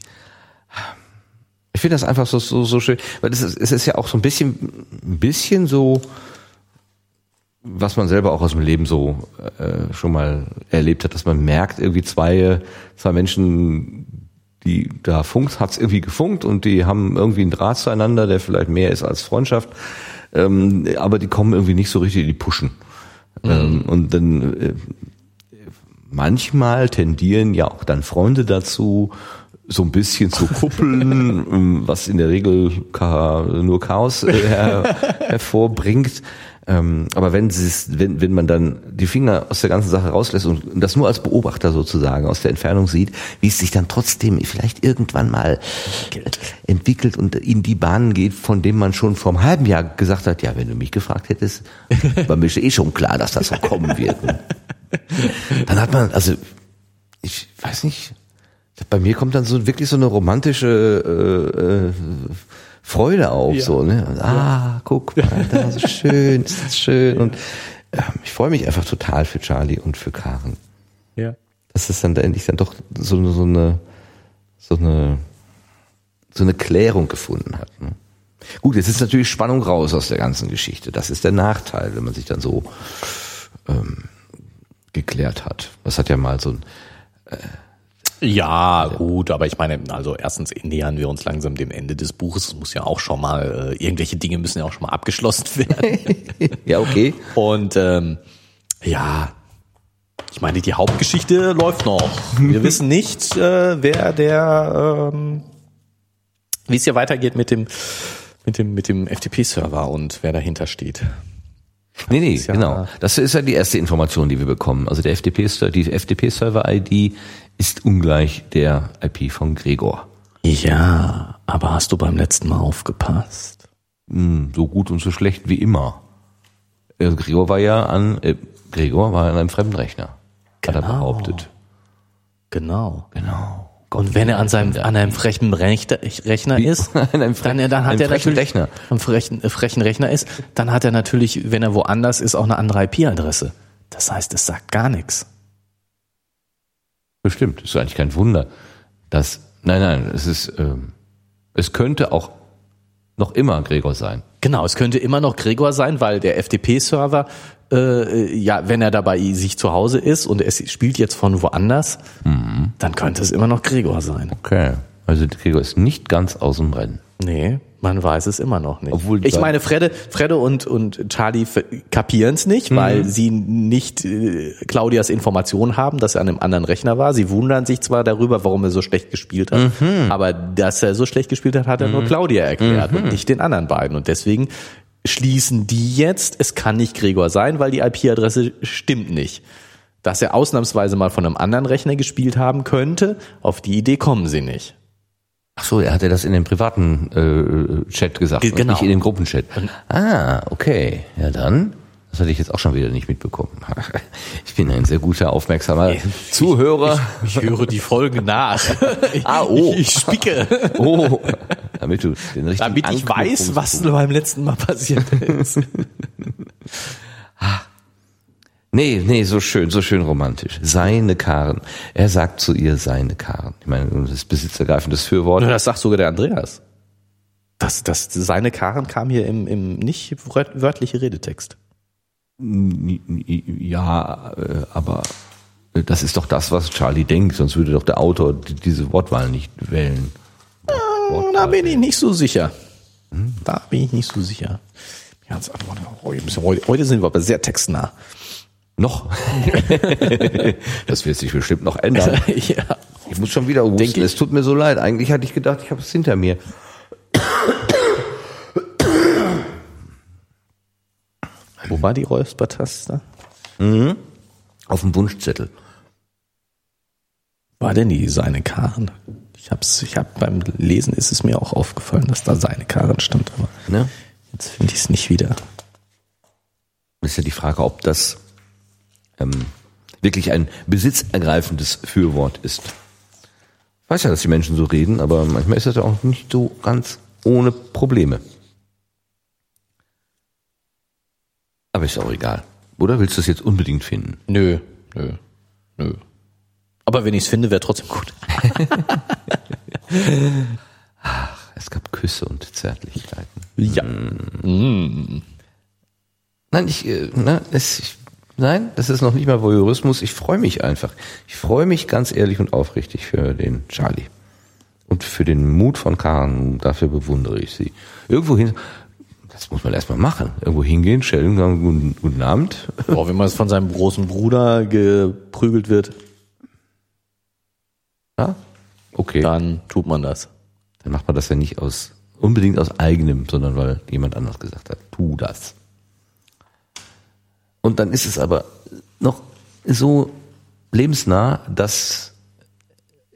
ich finde das einfach so, so, so schön, weil es ist, es ist ja auch so ein bisschen, ein bisschen so, was man selber auch aus dem Leben so äh, schon mal erlebt hat, dass man merkt, irgendwie zwei, zwei Menschen, die da funkt, hat's irgendwie gefunkt und die haben irgendwie einen Draht zueinander, der vielleicht mehr ist als Freundschaft, ähm, aber die kommen irgendwie nicht so richtig in die Pushen. Ähm, und dann äh, manchmal tendieren ja auch dann Freunde dazu, so ein bisschen zu kuppeln, ähm, was in der Regel nur Chaos äh, her, hervorbringt. Ähm, aber wenn, wenn, wenn man dann die Finger aus der ganzen Sache rauslässt und das nur als Beobachter sozusagen aus der Entfernung sieht, wie es sich dann trotzdem vielleicht irgendwann mal entwickelt und in die Bahnen geht, von dem man schon vor einem halben Jahr gesagt hat, ja, wenn du mich gefragt hättest, war mir eh schon klar, dass das so kommen wird. Dann hat man, also ich weiß nicht, bei mir kommt dann so wirklich so eine romantische äh, äh, Freude auf, ja. so, ne? Ah, ja. guck mal, da so schön, ist das schön. Und äh, ich freue mich einfach total für Charlie und für Karen. Ja. Dass es dann da endlich dann doch so, so eine, so eine, so eine Klärung gefunden hat. Ne? Gut, jetzt ist natürlich Spannung raus aus der ganzen Geschichte. Das ist der Nachteil, wenn man sich dann so ähm, geklärt hat. Das hat ja mal so ein äh, ja, gut, aber ich meine, also erstens nähern wir uns langsam dem Ende des Buches. Es muss ja auch schon mal, äh, irgendwelche Dinge müssen ja auch schon mal abgeschlossen werden. ja, okay. Und ähm, ja, ich meine, die Hauptgeschichte läuft noch. Wir wissen nicht, äh, wer der, ähm, wie es hier weitergeht mit dem, mit dem, mit dem FTP-Server und wer dahinter steht. Nee, nee, ja genau. Das ist ja die erste Information, die wir bekommen. Also der FTP, die FTP-Server-ID ist ungleich der IP von Gregor. Ja, aber hast du beim letzten Mal aufgepasst? Hm, so gut und so schlecht wie immer. Also Gregor war ja an, äh, Gregor war an einem fremden Rechner. Genau. Hat er genau. behauptet. Genau. Genau. Und wenn er an seinem an einem frechen Rechner ist, dann, dann hat er natürlich Rechner. am frechen, äh, frechen Rechner ist, dann hat er natürlich, wenn er woanders ist, auch eine andere IP-Adresse. Das heißt, es sagt gar nichts. Bestimmt, ist eigentlich kein Wunder. Dass, nein, nein, es ist, ähm, es könnte auch noch immer Gregor sein. Genau, es könnte immer noch Gregor sein, weil der FTP-Server, äh, ja, wenn er dabei sich zu Hause ist und es spielt jetzt von woanders, mhm. dann könnte es immer noch Gregor sein. Okay, also Gregor ist nicht ganz aus dem Rennen. Nee, man weiß es immer noch nicht. Obwohl ich meine, Fredde, Fredde und, und Charlie kapieren es nicht, mhm. weil sie nicht äh, Claudias Information haben, dass er an einem anderen Rechner war. Sie wundern sich zwar darüber, warum er so schlecht gespielt hat, mhm. aber dass er so schlecht gespielt hat, hat er mhm. nur Claudia erklärt und mhm. nicht den anderen beiden. Und deswegen schließen die jetzt, es kann nicht Gregor sein, weil die IP-Adresse stimmt nicht. Dass er ausnahmsweise mal von einem anderen Rechner gespielt haben könnte, auf die Idee kommen sie nicht. Ach so, er hatte das in dem privaten äh, Chat gesagt, Ge genau. nicht in dem Gruppenchat. Ah, okay. Ja dann. Das hatte ich jetzt auch schon wieder nicht mitbekommen. Ich bin ein sehr guter, aufmerksamer ich, Zuhörer. Ich, ich, höre die Folgen nach. ah, oh. Ich, ich spicke. Oh. Damit du den richtigen Damit ich weiß, was beim letzten Mal passiert ist. Ah. Nee, nee, so schön, so schön romantisch. Seine Karen. Er sagt zu ihr seine Karen. Ich meine, das ist besitzergreifendes Fürwort. Ja, das sagt sogar der Andreas. Das, das, seine Karen kam hier im, im nicht wörtliche Redetext. Ja, äh, aber das ist doch das, was Charlie denkt, sonst würde doch der Autor diese Wortwahl nicht wählen. Wortwahl da bin ich nicht so sicher. Hm? Da bin ich nicht so sicher. Heute sind wir aber sehr textnah. Noch. das wird sich bestimmt noch ändern. ja. Ich muss schon wieder husten. Es tut mir so leid. Eigentlich hatte ich gedacht, ich habe es hinter mir. Wo war die Räuspertaste? Mhm. Auf dem Wunschzettel. War denn die seine Karen? Ich hab's, ich hab beim Lesen ist es mir auch aufgefallen, dass da seine Karen stand, aber ne? jetzt finde ich es nicht wieder. Ist ja die Frage, ob das ähm, wirklich ein besitzergreifendes Fürwort ist. Ich weiß ja, dass die Menschen so reden, aber manchmal ist das ja auch nicht so ganz ohne Probleme. Aber ist auch egal. Oder willst du es jetzt unbedingt finden? Nö, nö, nö. Aber wenn ich es finde, wäre trotzdem gut. Ach, es gab Küsse und Zärtlichkeiten. Ja. Mm. Nein, ich, äh, na, es, ich Nein, das ist noch nicht mal Voyeurismus. Ich freue mich einfach. Ich freue mich ganz ehrlich und aufrichtig für den Charlie. Und für den Mut von Karen. Dafür bewundere ich sie. Irgendwo hin, das muss man erstmal machen. Irgendwo hingehen, stellen, sagen, guten, guten Abend. Boah, wenn man von seinem großen Bruder geprügelt wird. Ja, okay. Dann tut man das. Dann macht man das ja nicht aus, unbedingt aus eigenem, sondern weil jemand anders gesagt hat, tu das. Und dann ist es aber noch so lebensnah, dass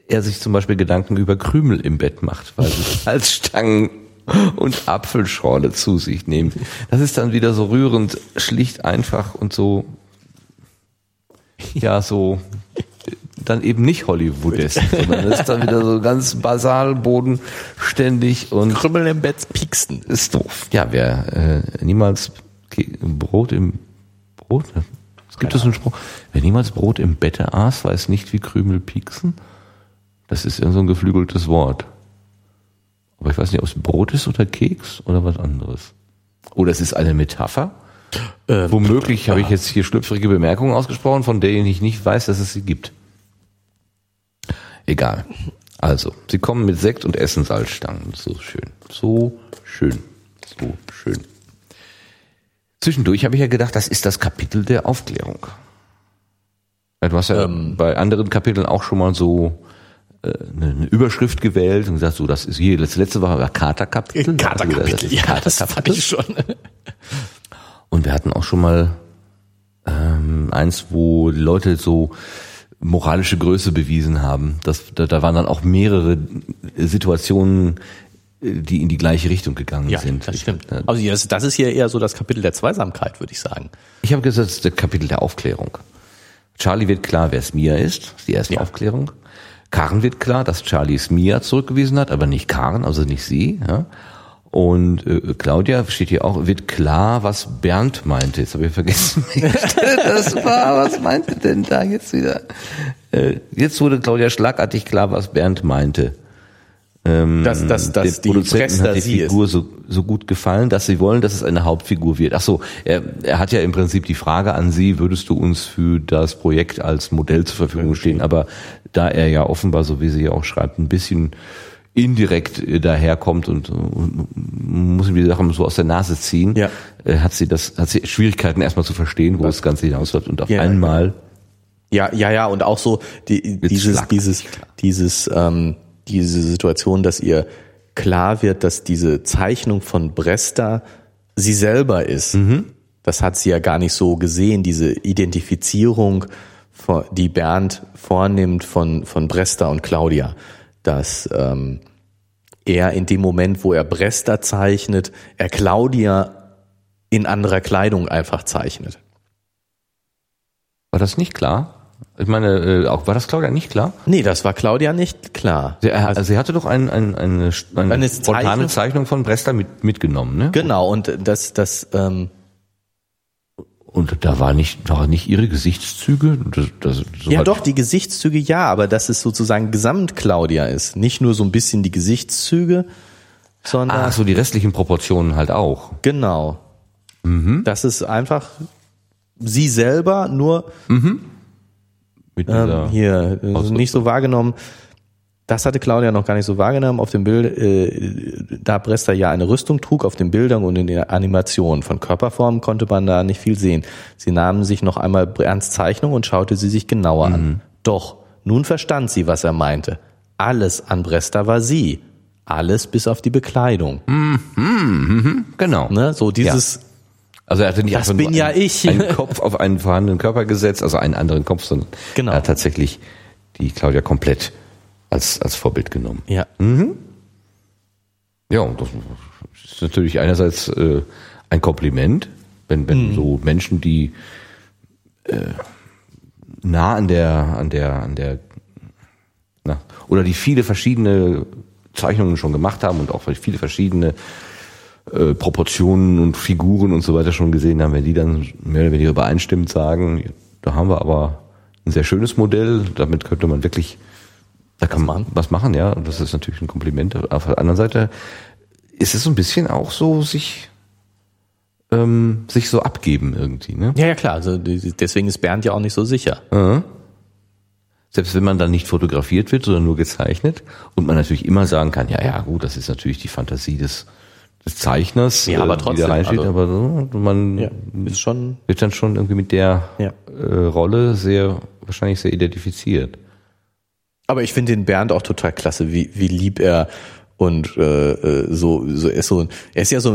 er sich zum Beispiel Gedanken über Krümel im Bett macht, weil sie Salzstangen und Apfelschorle zu sich nehmen. Das ist dann wieder so rührend, schlicht einfach und so, ja, so, dann eben nicht Hollywoodesk, sondern das ist dann wieder so ganz basal, bodenständig und Krümmel im Bett pieksten. ist doof. Ja, wer äh, niemals Brot im Brot, es gibt es einen Spruch, wer niemals Brot im Bette aß, weiß nicht, wie Krümel pieksen. Das ist ja so ein geflügeltes Wort. Aber ich weiß nicht, ob es Brot ist oder Keks oder was anderes. Oder es ist eine Metapher. Ähm, Womöglich habe ich jetzt hier schlüpfrige Bemerkungen ausgesprochen, von denen ich nicht weiß, dass es sie gibt. Egal. Also, sie kommen mit Sekt und essen Salzstangen. So schön. So schön. So schön. Zwischendurch habe ich ja gedacht, das ist das Kapitel der Aufklärung. Ja, Du hast ja Ähm. bei anderen Kapiteln auch schon mal so äh, eine Überschrift gewählt und gesagt, so, das ist hier, das letzte war Katerkapitel. Katerkapitel, Also, das ist ja, das Katerkapitel. ich schon. Und wir hatten auch schon mal ähm, eins, wo die Leute so moralische Größe bewiesen haben. Das, da, da waren dann auch mehrere Situationen, die in die gleiche Richtung gegangen Ja, sind. das stimmt. Ich, Also das, das ist hier eher so das Kapitel der Zweisamkeit, würde ich sagen. ich habe gesagt, das ist das Kapitel der Aufklärung. Charlie wird klar, wer Smia ist. Die erste Ja. Aufklärung. Karen wird klar, dass Charlie Smia zurückgewiesen hat, aber nicht Karen, also nicht sie. Ja. Und äh, Claudia steht hier auch, wird klar, was Bernd meinte. Jetzt habe ich vergessen, das war. Was meinte denn da jetzt wieder? Äh, jetzt wurde Claudia schlagartig klar, was Bernd meinte. Ähm, Dass, dass, dass den die Produzenten hat die ist. Figur so, so gut gefallen, dass sie wollen, dass es eine Hauptfigur wird. Ach so, er, er hat ja im Prinzip die Frage an Sie, würdest du uns für das Projekt als Modell zur Verfügung stehen? Aber da er ja offenbar, so wie sie ja auch schreibt, ein bisschen indirekt äh, daherkommt und, und muss ihm die Sachen so aus der Nase ziehen, Ja. äh, hat sie das, hat sie Schwierigkeiten erstmal zu verstehen, wo das Ganze hinausläuft und auf Ja, einmal Ja, ja, ja, und auch so die, dieses, schlagartig dieses, dieses, ähm, diese Situation, dass ihr klar wird, dass diese Zeichnung von Bresta sie selber ist. Das hat sie ja gar nicht so gesehen, diese Identifizierung, die Bernd vornimmt von, von Bresta und Claudia, dass ähm, er in dem Moment, wo er Bresta zeichnet, er Claudia in anderer Kleidung einfach zeichnet. war das nicht klar. Ich meine, äh, auch war das Claudia nicht klar? Nee, das war Claudia nicht klar. Sie, also, sie hatte doch ein, ein, eine, eine, Eine spontane Zeichnung- Zeichnung von Bresta mit, mitgenommen, ne? Genau, und das, das, ähm, Und da war nicht, war nicht ihre Gesichtszüge. Das, das, so ja doch, die Gesichtszüge ja, aber dass es sozusagen gesamt Claudia ist. Nicht nur so ein bisschen die Gesichtszüge, sondern Ach so, die restlichen Proportionen halt auch. genau. Mhm. Das ist einfach sie selber, nur dieser, ähm, hier Ausdruck. nicht so wahrgenommen. Das hatte Claudia noch gar nicht so wahrgenommen. Auf dem Bild, äh, da Bresta ja eine Rüstung trug, auf den Bildern und in der Animation von Körperformen konnte man da nicht viel sehen. Sie nahmen sich noch einmal Bernds Zeichnung und schaute sie sich genauer Mhm. an. Doch, nun verstand sie, was er meinte. Alles an Bresta war sie. Alles bis auf die Bekleidung. genau. Ne? So dieses, Also er hatte nicht Das einfach bin nur ja einen, ich. einen Kopf auf einen vorhandenen Körper gesetzt, also einen anderen Kopf, sondern Genau. er hat tatsächlich die Claudia komplett als, als Vorbild genommen. ja, Ja, und das ist natürlich einerseits äh, ein Kompliment, wenn, wenn so Menschen, die äh, nah an der, an der, an der, na, oder die viele verschiedene Zeichnungen schon gemacht haben und auch viele verschiedene äh, Proportionen und Figuren und so weiter schon gesehen haben, wenn die dann mehr oder weniger übereinstimmend sagen, da haben wir aber ein sehr schönes Modell, damit könnte man wirklich da kann man was machen, ja. Und das ist natürlich ein Kompliment. Auf der anderen Seite ist es so ein bisschen auch so, sich, ähm, sich so abgeben irgendwie, ne? ja, ja klar. Also deswegen ist Bernd ja auch nicht so sicher. Selbst wenn man dann nicht fotografiert wird, sondern nur gezeichnet und man natürlich immer sagen kann, ja, ja, gut, das ist natürlich die Fantasie des, des Zeichners, Ja, aber die trotzdem, da reinsteht, also- aber so, man Ja, ist schon wird dann schon irgendwie mit der Ja. äh, Rolle sehr, wahrscheinlich sehr identifiziert. Aber ich finde den Bernd auch total klasse, wie, wie lieb er und äh, äh, so, so er ist so er ist ja so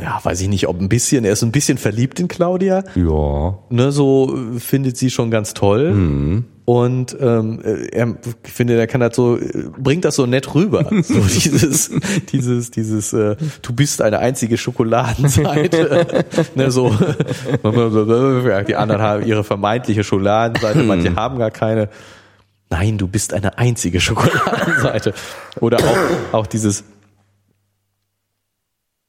ja weiß ich nicht ob ein bisschen er ist so ein bisschen verliebt in Claudia. Ja. ne so findet sie schon ganz toll. Mhm. und ähm, äh, er ich finde er kann das so bringt das so nett rüber. So dieses dieses dieses äh, du bist eine einzige Schokoladenseite. Ne so. Die anderen haben ihre vermeintliche Schokoladenseite manche haben gar keine Nein, du bist eine einzige Schokoladenseite. Oder auch, auch dieses.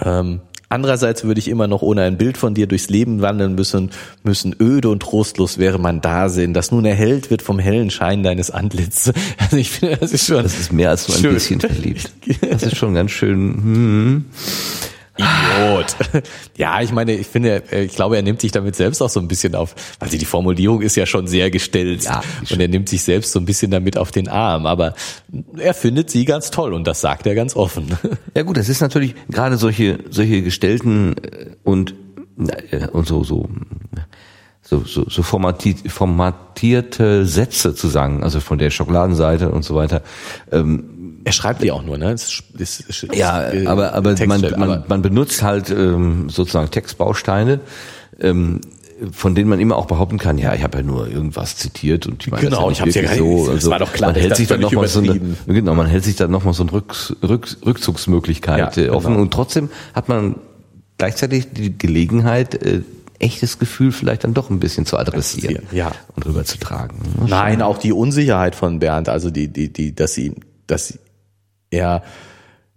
Ähm, andererseits würde ich immer noch ohne ein Bild von dir durchs Leben wandeln müssen, müssen öde und trostlos wäre mein Dasein, das nun erhellt wird vom hellen Schein deines Antlitzes. Also ich finde, das ist schon. Das ist mehr als nur ein Schön. bisschen verliebt. Das ist schon ganz schön. Hm. Idiot. Ja, ich meine, ich finde, äh, ich glaube, er nimmt sich damit selbst auch so ein bisschen auf, also die Formulierung ist ja schon sehr gestellt Ja, und er nimmt sich selbst so ein bisschen damit auf den Arm, aber er findet sie ganz toll und das sagt er ganz offen. Ja gut, das ist natürlich gerade solche solche gestellten äh, und äh, und so so so so, so formatiert, formatierte Sätze zu sagen, also von der Schokoladenseite und so weiter. Ähm, Er schreibt die auch nur, ne? Es es es ja, äh, aber aber man, man man benutzt halt ähm, sozusagen Textbausteine. Ähm, von denen man immer auch behaupten kann, ja, ich habe ja nur irgendwas zitiert und ich meine, Genau, das ich hab's ja so. Also war doch klar, man hält sich dann noch völlig mal so eine, genau, man hält sich dann noch mal so eine Rücks, Rücks, Rückzugsmöglichkeit Ja, äh, offen genau. und trotzdem hat man gleichzeitig die Gelegenheit, äh, echtes Gefühl vielleicht dann doch ein bisschen zu adressieren ja. und rüberzutragen. Nein, auch die Unsicherheit von Bernd, also die, die, die, dass sie, dass er,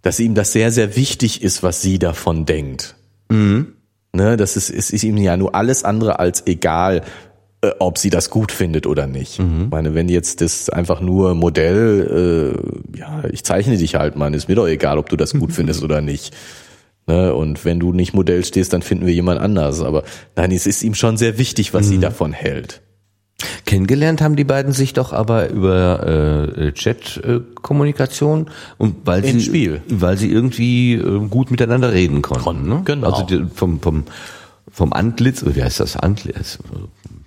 dass ihm das sehr, sehr wichtig ist, was sie davon denkt. Ne, das ist, es ist ihm ja nur alles andere als egal, äh, ob sie das gut findet oder nicht. Ich meine, wenn jetzt das einfach nur Modell, äh, ja, ich zeichne dich halt, Mann, ist mir doch egal, ob du das gut findest oder nicht. Ne, und wenn du nicht Modell stehst, dann finden wir jemand anders. Aber nein, es ist ihm schon sehr wichtig, was sie davon hält. Kennengelernt haben die beiden sich doch aber über äh, Chat-Kommunikation und weil sie Spiel. weil sie irgendwie äh, gut miteinander reden konnten. Konnten, ne? genau. Also die, vom vom vom Antlitz, oder wie heißt das Antlitz?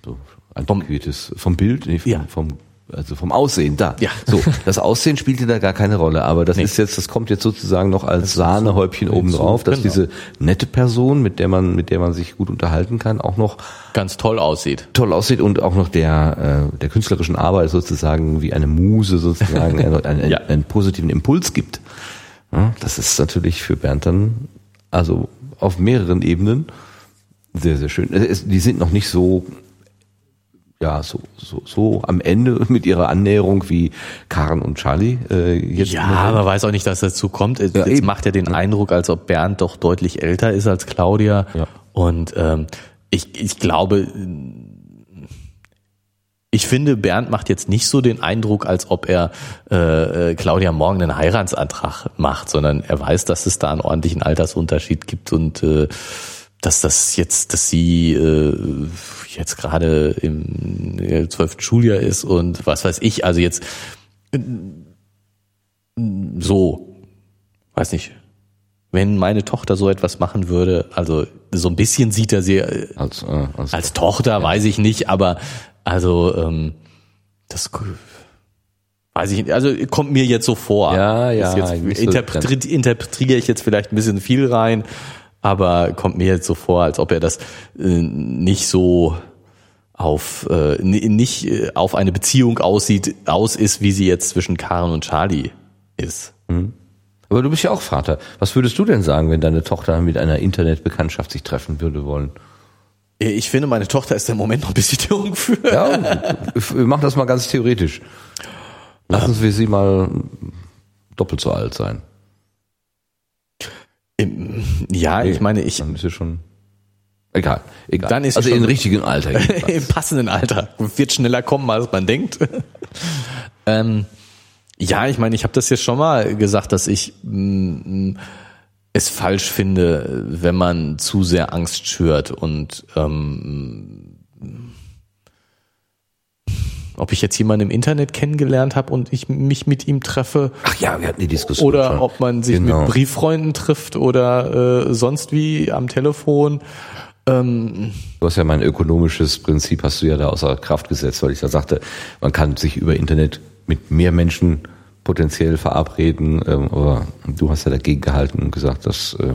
So, antiquiertes, vom Bild, nee, vom, Ja. vom also vom Aussehen da. Ja. So, das Aussehen spielte da gar keine Rolle, aber das ist jetzt, das kommt jetzt sozusagen noch als Sahnehäubchen oben drauf, dass genau. diese nette Person, mit der man, mit der man sich gut unterhalten kann, auch noch Ganz toll aussieht. toll aussieht und auch noch der, äh, der künstlerischen Arbeit sozusagen wie eine Muse sozusagen einen, einen, Ja. einen positiven Impuls gibt. Ja, das ist natürlich für Bernd dann, also auf mehreren Ebenen sehr, sehr schön. Es Die sind noch nicht so, ja, so, so, so am Ende mit ihrer Annäherung wie Karen und Charlie äh, jetzt. Ja, man weiß auch nicht, dass dazu kommt. Jetzt Ja, eben. macht er den Eindruck, als ob Bernd doch deutlich älter ist als Claudia. Ja. Und ähm, ich, ich glaube, ich finde, Bernd macht jetzt nicht so den Eindruck, als ob er äh, äh, Claudia morgen einen Heiratsantrag macht, sondern er weiß, dass es da einen ordentlichen Altersunterschied gibt und äh, dass das jetzt, dass sie äh, jetzt gerade im äh, zwölften Schuljahr ist und was weiß ich, also jetzt so, weiß nicht, wenn meine Tochter so etwas machen würde, also so ein bisschen sieht er sie äh, als, äh, als, als Tochter, weiß ich nicht, aber also ähm, das weiß ich nicht, also kommt mir jetzt so vor. Ja, ja, jetzt, interpret, interpretiere ich jetzt vielleicht ein bisschen viel rein, aber kommt mir jetzt so vor, als ob er das äh, nicht so auf äh, nicht äh, auf eine Beziehung aussieht, aus ist, wie sie jetzt zwischen Karen und Charlie ist. aber du bist ja auch Vater. Was würdest du denn sagen, wenn deine Tochter mit einer Internetbekanntschaft sich treffen würde wollen? Ich finde, meine Tochter ist im Moment noch ein bisschen jung für. Ja, wir machen das mal ganz theoretisch. Lassen wir sie mal doppelt so alt sein. Ja, ich meine, ich Dann ist sie schon. Egal, egal. Dann ist also im richtigen Alter. im passenden Alter wird schneller kommen, als man denkt. ähm, ja, ich meine, ich habe das jetzt schon mal gesagt, dass ich mm, es falsch finde, wenn man zu sehr Angst schürt und ähm, ob ich jetzt jemanden im Internet kennengelernt habe und ich mich mit ihm treffe Ach ja, wir hatten die Diskussion. oder schon. ob man sich Genau. mit Brieffreunden trifft oder äh, sonst wie am Telefon. Ähm, Du hast ja mein ökonomisches Prinzip, hast du ja da außer Kraft gesetzt, weil ich da sagte, man kann sich über Internet mit mehr Menschen potenziell verabreden, ähm, aber du hast ja dagegen gehalten und gesagt, das äh,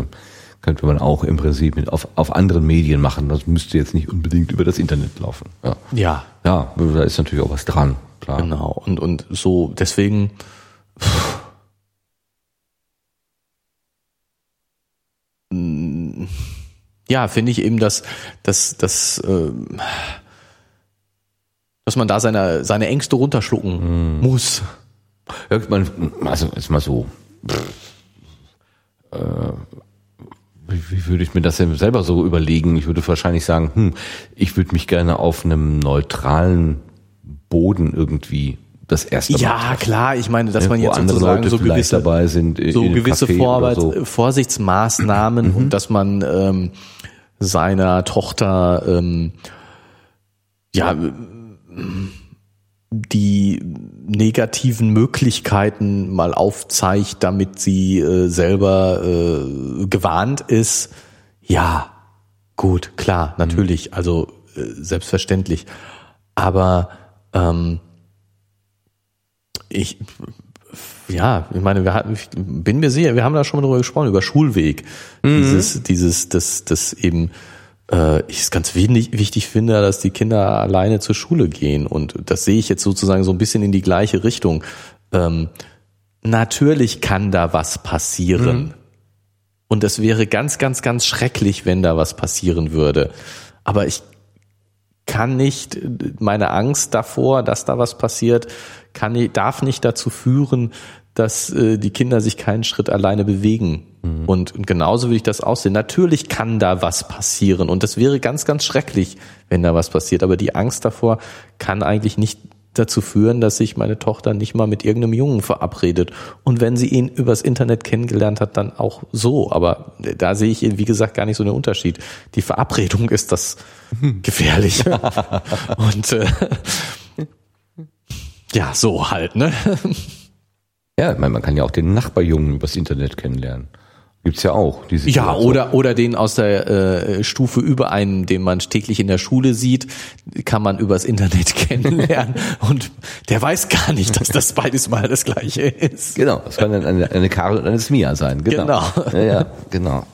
könnte man auch im Prinzip mit auf, auf anderen Medien machen. Das müsste jetzt nicht unbedingt über das Internet laufen. Ja, Ja, ja da ist natürlich auch was dran, klar. genau. Und, und so, deswegen. pff, mm, Ja, finde ich eben, dass, dass, dass, ähm, dass man da seine, seine Ängste runterschlucken muss. Ja, man, also jetzt mal so. Äh, wie, wie würde ich mir das denn selber so überlegen? Ich würde wahrscheinlich sagen, hm, ich würde mich gerne auf einem neutralen Boden irgendwie das erste Mal Ja, treffen. klar, ich meine, dass Ja, man jetzt andere sozusagen Leute so gewisse, dabei sind, so gewisse Vorarbeit, so. Vorsichtsmaßnahmen und dass man ähm, seiner Tochter ähm, ja ähm, die negativen Möglichkeiten mal aufzeigt, damit sie äh, selber äh, gewarnt ist. Ja, gut, klar, natürlich, also äh, selbstverständlich. Aber ähm, ich, ja, ich meine, wir hatten, ich bin mir sicher, wir haben da schon mal drüber gesprochen, über Schulweg. Dieses, dieses, das, das eben, ich es ganz wichtig, wichtig finde, dass die Kinder alleine zur Schule gehen. Und das sehe ich jetzt sozusagen so ein bisschen in die gleiche Richtung. Ähm, natürlich kann da was passieren. Und es wäre ganz, ganz, ganz schrecklich, wenn da was passieren würde. Aber ich kann nicht, meine Angst davor, dass da was passiert, kann, darf nicht dazu führen, dass äh, die Kinder sich keinen Schritt alleine bewegen. Und, und genauso würde ich das aussehen. Natürlich kann da was passieren und das wäre ganz, ganz schrecklich, wenn da was passiert. Aber die Angst davor kann eigentlich nicht dazu führen, dass sich meine Tochter nicht mal mit irgendeinem Jungen verabredet. Und wenn sie ihn übers Internet kennengelernt hat, dann auch so. Aber da sehe ich, wie gesagt, gar nicht so einen Unterschied. Die Verabredung ist das Gefährliche. Und äh, ja, so halt, ne? Ja, ich meine, man kann ja auch den Nachbarjungen übers Internet kennenlernen. Gibt's ja auch. Diese Ja, Situation. oder, oder den aus der äh, Stufe über einen, den man täglich in der Schule sieht, kann man übers Internet kennenlernen und der weiß gar nicht, dass das beides mal das gleiche ist. Genau, das kann dann eine, eine Karl und eine Smia sein. Genau. Genau. Ja, ja, genau.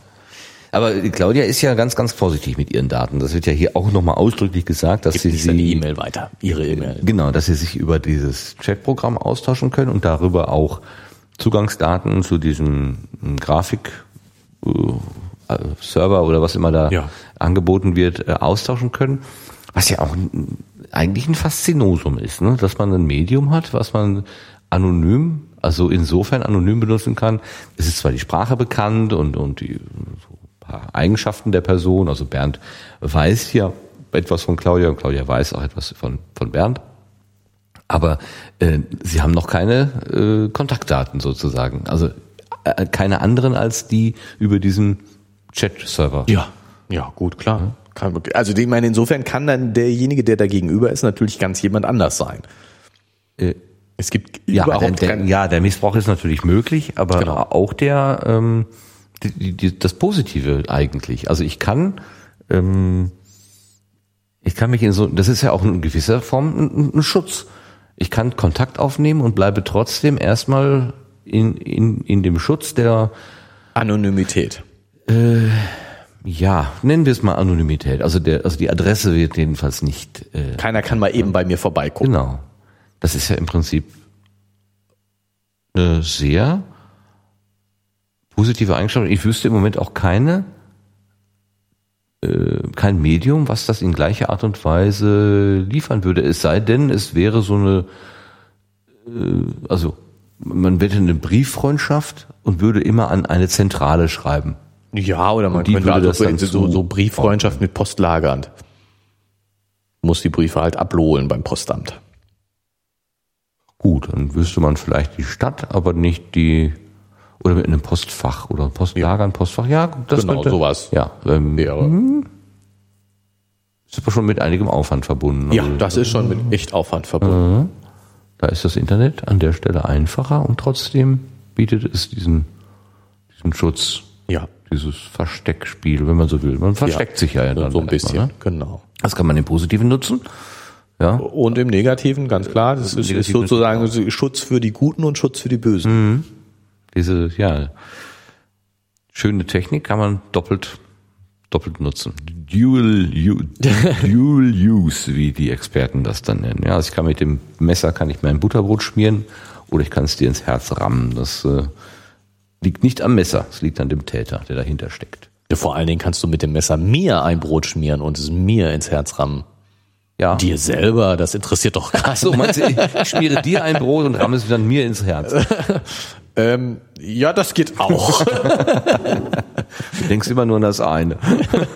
Aber Claudia ist ja ganz, ganz vorsichtig mit ihren Daten. Das wird ja hier auch nochmal ausdrücklich gesagt, dass sie Ich seine sie, E-Mail weiter, ihre E-Mail. genau, dass sie sich über dieses Chatprogramm austauschen können und darüber auch Zugangsdaten zu diesem Grafik äh, Server oder was immer da Ja. angeboten wird, äh, austauschen können. Was ja auch eigentlich ein Faszinosum ist, ne? dass man ein Medium hat, was man anonym, also insofern anonym benutzen kann. Es ist zwar die Sprache bekannt und, und die so paar Eigenschaften der Person, also Bernd weiß ja etwas von Claudia und Claudia weiß auch etwas von, von Bernd. Aber äh, sie haben noch keine äh, Kontaktdaten sozusagen. Also äh, keine anderen als die über diesen Chat-Server. Ja, ja, gut, klar. Kann, also ich meine, insofern kann dann derjenige, der da gegenüber ist, natürlich ganz jemand anders sein. Äh, Es gibt Ja, der, überhaupt der, kein, ja, der Missbrauch ist natürlich möglich, aber Genau. auch der ähm, die, die, die, das Positive eigentlich. Also ich kann ähm, ich kann mich in so das ist ja auch in gewisser Form ein, ein Schutz. Ich kann Kontakt aufnehmen und bleibe trotzdem erstmal in, in, in dem Schutz der Anonymität. ja, nennen wir es mal Anonymität. Also der also die Adresse wird jedenfalls nicht äh, Keiner kann mal eben bei mir vorbeigucken. Genau. Das ist ja im Prinzip eine sehr positive Eigenschaft. Ich wüsste im Moment auch keine, äh, kein Medium, was das in gleicher Art und Weise liefern würde. Es sei denn, es wäre so eine, äh, also man hätte eine Brieffreundschaft und würde immer an eine Zentrale schreiben. Ja, oder man die könnte würde also so, so, Brieffreundschaft mit Postlagern. Muss die Briefe halt abholen beim Postamt. Gut, dann wüsste man vielleicht die Stadt, aber nicht die oder mit einem Postfach oder Postlager, ein Postfach. Ja, das Genau, könnte, sowas. Ja, ähm, Wäre. ist aber schon mit einigem Aufwand verbunden. Ja, Also, das ist schon mit echt Aufwand verbunden. da ist das Internet an der Stelle einfacher und trotzdem bietet es diesen, diesen Schutz, Ja. dieses Versteckspiel, wenn man so will. Man versteckt sich ja so, dann so ein bisschen, Ne? genau. Das kann man im Positiven nutzen. Ja. Und im Negativen, ganz klar. Das ist, ist sozusagen Schutz für die Guten und Schutz für die Bösen. Diese, ja, schöne Technik kann man doppelt, doppelt nutzen. Dual, Dual Use, wie die Experten das dann nennen. Ja, also ich kann mit dem Messer kann ich mein Butterbrot schmieren oder ich kann es dir ins Herz rammen. Das äh, liegt nicht am Messer, es liegt an dem Täter, der dahinter steckt. Ja, Vor allen Dingen kannst du mit dem Messer mir ein Brot schmieren und es mir ins Herz rammen. Ja. Dir selber, das interessiert doch keinen. so, meinst du, ich schmiere dir ein Brot und ramme es dann mir ins Herz. Ähm, ja, das geht auch. Du denkst immer nur an das eine.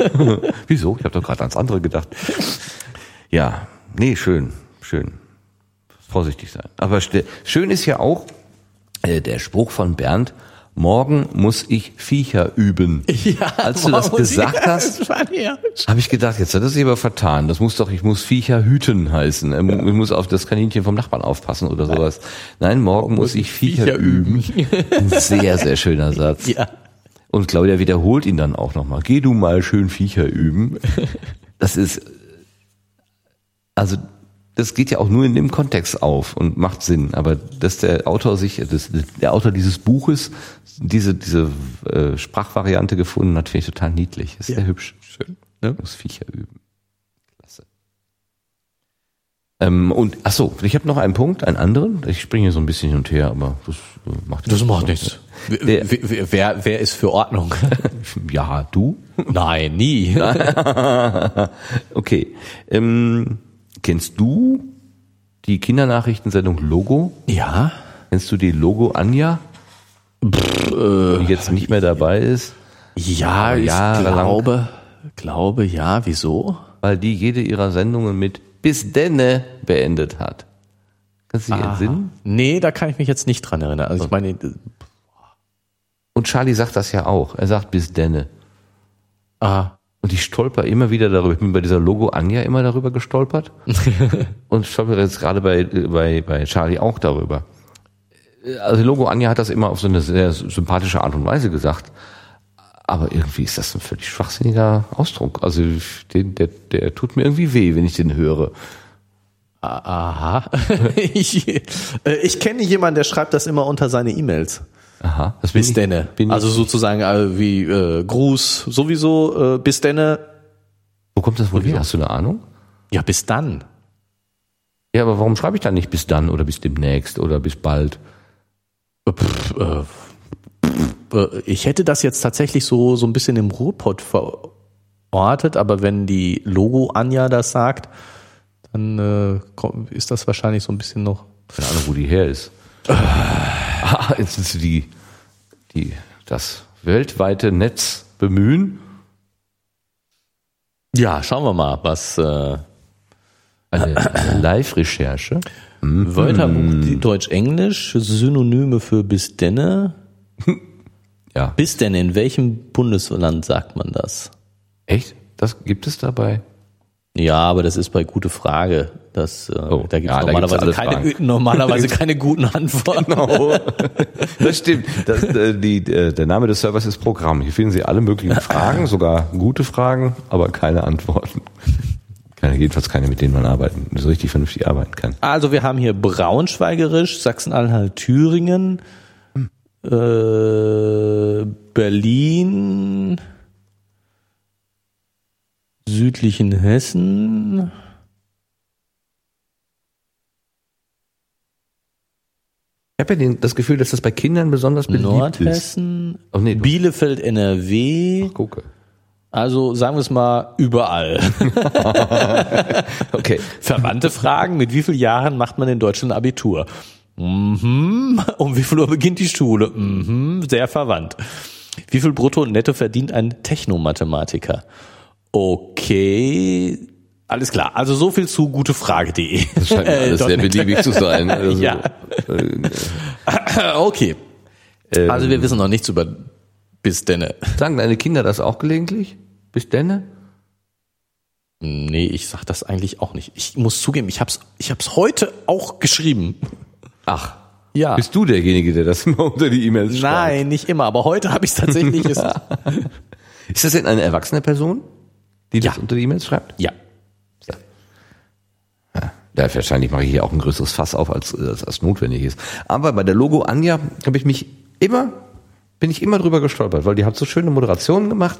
Wieso? Ich habe doch gerade ans andere gedacht. Ja, nee, schön, schön. Vorsichtig sein. Aber schön ist ja auch äh, der Spruch von Bernd, morgen muss ich Viecher üben. ja, Als du das gesagt sie- hast, das ja- habe ich gedacht, jetzt hat er sich aber vertan. Das muss doch, ich muss Viecher hüten heißen. Ähm, Ich muss auf das Kaninchen vom Nachbarn aufpassen oder sowas. Nein, morgen muss ich Viecher, Viecher üben. Ein sehr, sehr schöner Satz. Ja. Und Claudia wiederholt ihn dann auch nochmal. Geh du mal schön Viecher üben. Das ist, also, das geht ja auch nur in dem Kontext auf und macht Sinn. Aber dass der Autor sich, das, der Autor dieses Buches diese, diese äh, Sprachvariante gefunden hat, finde ich total niedlich. Ist sehr hübsch. Schön. Ne? Muss Viecher üben. Klasse. Ähm, und, ach so, ich habe noch einen Punkt, einen anderen. Ich springe hier so ein bisschen hin und her, aber das äh, macht Das macht nichts. Der- Wer, wer, wer, wer ist für Ordnung? Ja, du? Nein, nie. Okay. Ähm, kennst du die Kindernachrichtensendung Logo? Ja. Kennst du die Logo Anja? die jetzt nicht mehr dabei ist, Ja, ich glaube, glaube, ja. Wieso? weil die jede ihrer Sendungen mit bis denne beendet hat. Kannst du dich entsinnen? Nee, da kann ich mich jetzt nicht dran erinnern. Also ich meine, Und Charlie sagt das ja auch. Er sagt bis denne. ah, Und ich stolper immer wieder darüber. Ich bin bei dieser Logo Anja immer darüber gestolpert. und stolper jetzt gerade bei, bei, bei Charlie auch darüber. Also Logo Anja hat das immer auf so eine sehr sympathische Art und Weise gesagt. Aber irgendwie ist das ein völlig schwachsinniger Ausdruck. Also den, der, der tut mir irgendwie weh, wenn ich den höre. aha. ich äh, ich kenne jemanden, der schreibt das immer unter seine E-Mails. Aha. Das bin Bis ich- denne. Bin Also sozusagen äh, wie äh, Gruß sowieso, äh, bis denne. wo kommt das wohl her? Hast du eine Ahnung? Ja, bis dann. Ja, aber warum schreibe ich dann nicht bis dann oder bis demnächst oder bis bald? Äh, pff, äh, pff, äh, ich hätte das jetzt tatsächlich so, so ein bisschen im Ruhrpott verortet, aber wenn die Logo Anja das sagt, dann äh, ist das wahrscheinlich so ein bisschen noch. Keine Ahnung, wo die her ist. Willst du die, die, das weltweite Netz bemühen. Ja, schauen wir mal, was äh, Eine, eine Live-Recherche. Wörterbuch die Deutsch-Englisch, Synonyme für bis denne. Ja. Bis denn, in welchem Bundesland sagt man das? Echt? Das gibt es dabei? Ja, aber das ist bei gute Frage. Das, äh, Oh, da gibt es ja, normalerweise, keine, normalerweise keine guten Antworten. Genau. Das stimmt. Das, äh, die, äh, der Name des Servers ist Programm. Hier finden Sie alle möglichen Fragen, sogar gute Fragen, aber keine Antworten. Keine, jedenfalls keine, mit denen man arbeiten, so richtig vernünftig arbeiten kann. Also wir haben hier Braunschweigerisch, Sachsen-Anhalt, Thüringen, äh, Berlin, südlichen Hessen. Ich habe ja den, das Gefühl, dass das bei Kindern besonders beliebt ist. Nordhessen, nee, du- Bielefeld, NRW. Gucke. Also sagen wir es mal überall. Okay. Verwandte Fragen, mit wie vielen Jahren macht man in Deutschland Abitur? Mhm. Um wie viel Uhr beginnt die Schule? Mhm. Sehr verwandt. Wie viel Brutto und Netto verdient ein Technomathematiker? Okay. Alles klar. Also so viel zu gutefrage.de. Das scheint mir alles sehr Äh, beliebig zu sein. Also, Ja. Okay. Also wir wissen noch nichts über bis denne. Sagen deine Kinder das auch gelegentlich? Bis denne? Nee, ich sag das eigentlich auch nicht. Ich muss zugeben, ich hab's, ich hab's heute auch geschrieben. Ach. Ja. Bist du derjenige, der das immer unter die E-Mails schreibt? Nein, nicht immer, aber heute habe ich es tatsächlich. Ist das denn eine erwachsene Person, die das Ja. unter die E-Mails schreibt? ja. Ja. Ja, wahrscheinlich mache ich hier auch ein größeres Fass auf, als, als, als notwendig ist. Aber bei der Logo Anja habe ich mich immer, bin ich immer drüber gestolpert, weil die hat so schöne Moderationen gemacht.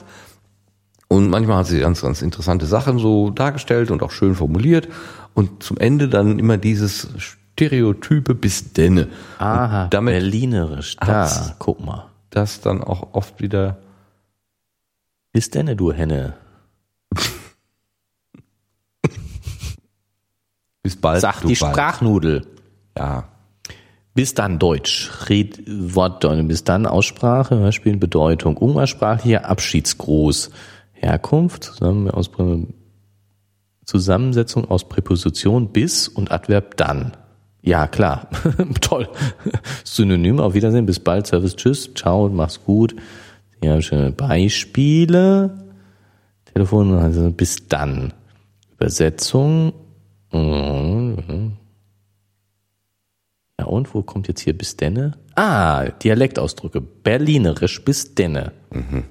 Und manchmal hat sie ganz, ganz interessante Sachen so dargestellt und auch schön formuliert. Und zum Ende dann immer dieses Stereotype bis denne. Aha, Und damit berlinerisch. hat's- Da, guck mal. das dann auch oft wieder Bis denne, du Henne. bis bald. Sag die bald. Sprachnudel. Ja. Bis dann Deutsch. Red, Wortdeutung. Bis dann Aussprache, Hörspiel, Bedeutung. Umgangssprachlicher Abschiedsgruß. Herkunft, zusammen aus, Zusammensetzung aus Präposition bis und Adverb dann. Ja, klar. Toll. Synonym, auf Wiedersehen, bis bald, Service, tschüss, ciao, mach's gut. Ja, schöne Beispiele. Telefon, also bis dann. Übersetzung. Mhm. Ja, und wo kommt jetzt hier bis denne? Ah, Dialektausdrücke. Berlinerisch bis denne. Müssen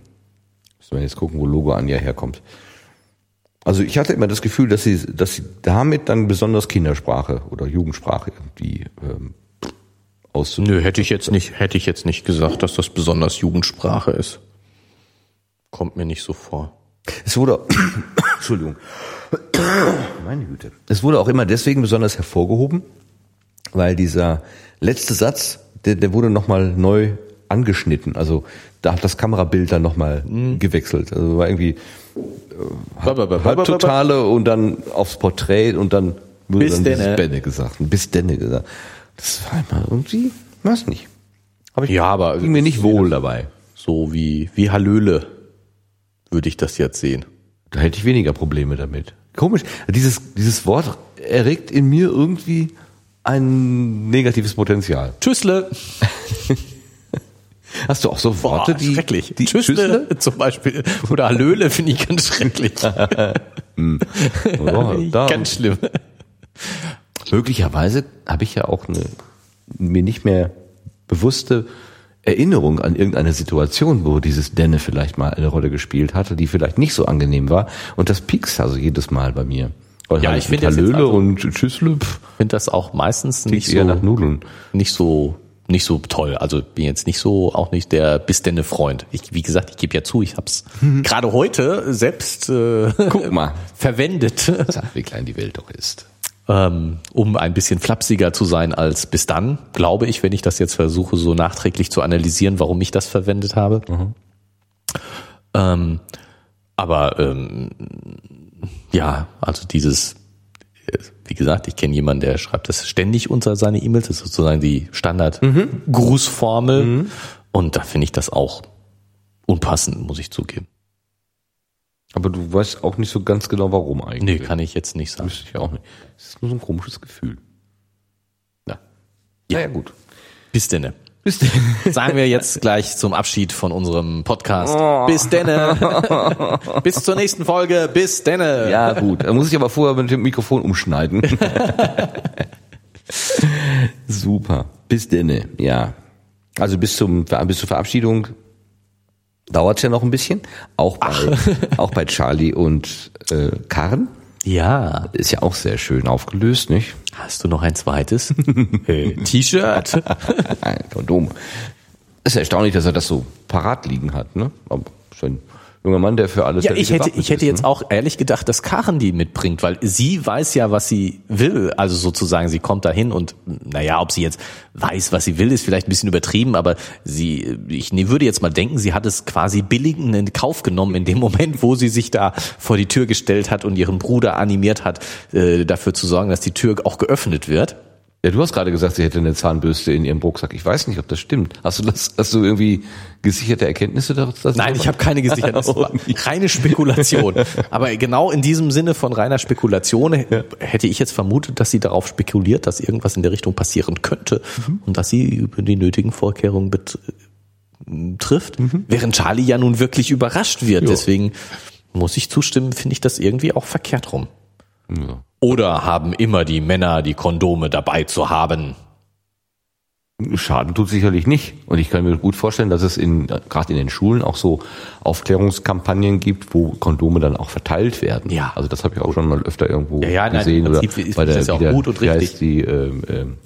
wir jetzt gucken, wo Logo Anja herkommt. Also ich hatte immer das Gefühl, dass sie, dass sie damit dann besonders Kindersprache oder Jugendsprache irgendwie ähm, aus. Nö, hätte ich jetzt nicht, hätte ich jetzt nicht gesagt, dass das besonders Jugendsprache ist. Kommt mir nicht so vor. Es wurde, Entschuldigung, meine Güte. Es wurde auch immer deswegen besonders hervorgehoben, weil dieser letzte Satz, der, der wurde nochmal neu angeschnitten. Also da hat das Kamerabild dann nochmal gewechselt. Also war irgendwie Halbtotale und dann aufs Porträt und dann wurde Bis dann denne. Benne gesagt. Bis denne gesagt. Das war immer irgendwie, weiß nicht. Aber ich Ja, aber ging mir nicht wohl dabei. so wie, wie Hallöle würde ich das jetzt sehen. Da hätte ich weniger Probleme damit. Komisch. Dieses, dieses Wort erregt in mir irgendwie ein negatives Potenzial. Tschüssle. Hast du auch so Worte, Boah, die, schrecklich. die Tschüssle zum Beispiel. Oder Hallöle finde ich ganz schrecklich. Oh, da, ganz schlimm. möglicherweise habe ich ja auch eine mir nicht mehr bewusste Erinnerung an irgendeine Situation, wo dieses Denne vielleicht mal eine Rolle gespielt hatte, die vielleicht nicht so angenehm war. Und das piekst also jedes Mal bei mir. Ja, ich finde jetzt also- und Tschüssle, finde das auch meistens nicht eher so, nach Nudeln. nicht so, nicht so toll. Also bin jetzt nicht so, auch nicht der bis denne Freund. Ich, wie gesagt, ich gebe ja zu, ich hab's gerade heute selbst äh, Guck mal. verwendet, Sag, wie klein die Welt doch ist. Ähm, um ein bisschen flapsiger zu sein als bis dann, glaube ich, wenn ich das jetzt versuche, so nachträglich zu analysieren, warum ich das verwendet habe. Ähm, aber ähm, ja, also dieses, äh, wie gesagt, ich kenne jemanden, der schreibt das ständig unter seine E-Mails, das ist sozusagen die Standard-Grußformel. Und da finde ich das auch unpassend, muss ich zugeben. Aber du weißt auch nicht so ganz genau, warum Nee, eigentlich. kann ich jetzt nicht sagen. Wüsste ich auch nicht. Es ist nur so ein komisches Gefühl. Ja. Ja, ja gut. Bis denne. Bis Sagen wir jetzt gleich zum Abschied von unserem Podcast. Bis denne. Bis zur nächsten Folge. Bis denne. Ja, gut. Da muss ich aber vorher mit dem Mikrofon umschneiden. Super. Bis denne, ja. Also bis zum bis zur Verabschiedung dauert es ja noch ein bisschen. Auch bei, auch bei Charlie und äh, Karen. ja. Ist ja auch sehr schön aufgelöst, nicht? Hast du noch ein zweites? Äh, T-Shirt? Kondom. Ist ja erstaunlich, dass er das so parat liegen hat, ne? Aber ein junger Mann, der für alles Ja, ich hätte, ich hätte ist, jetzt ne? auch ehrlich gedacht, dass Karen die mitbringt, weil sie weiß ja, was sie will. Also sozusagen, sie kommt dahin und naja, ob sie jetzt weiß, was sie will, ist vielleicht ein bisschen übertrieben, aber sie, ich ne- würde jetzt mal denken, sie hat es quasi billigend in Kauf genommen in dem Moment, wo sie sich da vor die Tür gestellt hat und ihren Bruder animiert hat, äh, dafür zu sorgen, dass die Tür auch geöffnet wird. Ja, du hast gerade gesagt, sie hätte eine Zahnbürste in ihrem Rucksack. Ich weiß nicht, ob das stimmt. Hast du das, hast du irgendwie gesicherte Erkenntnisse dazu? Nein, ich habe keine gesichert. Das war reine Spekulation. Aber genau in diesem Sinne von reiner Spekulation hätte ich jetzt vermutet, dass sie darauf spekuliert, dass irgendwas in der Richtung passieren könnte und dass sie über die nötigen Vorkehrungen trifft, während Charlie ja nun wirklich überrascht wird. Deswegen muss ich zustimmen, finde ich das irgendwie auch verkehrt rum. Ja. Oder haben immer die Männer die Kondome dabei zu haben? Schaden tut sicherlich nicht. Und ich kann mir gut vorstellen, dass es in, gerade in den Schulen auch so Aufklärungskampagnen gibt, wo Kondome dann auch verteilt werden. Ja. Also das habe ich auch schon mal öfter irgendwo Ja, ja, nein, gesehen. im oder ist bei der, das ja auch gut und richtig. heißt die ähm, ähm,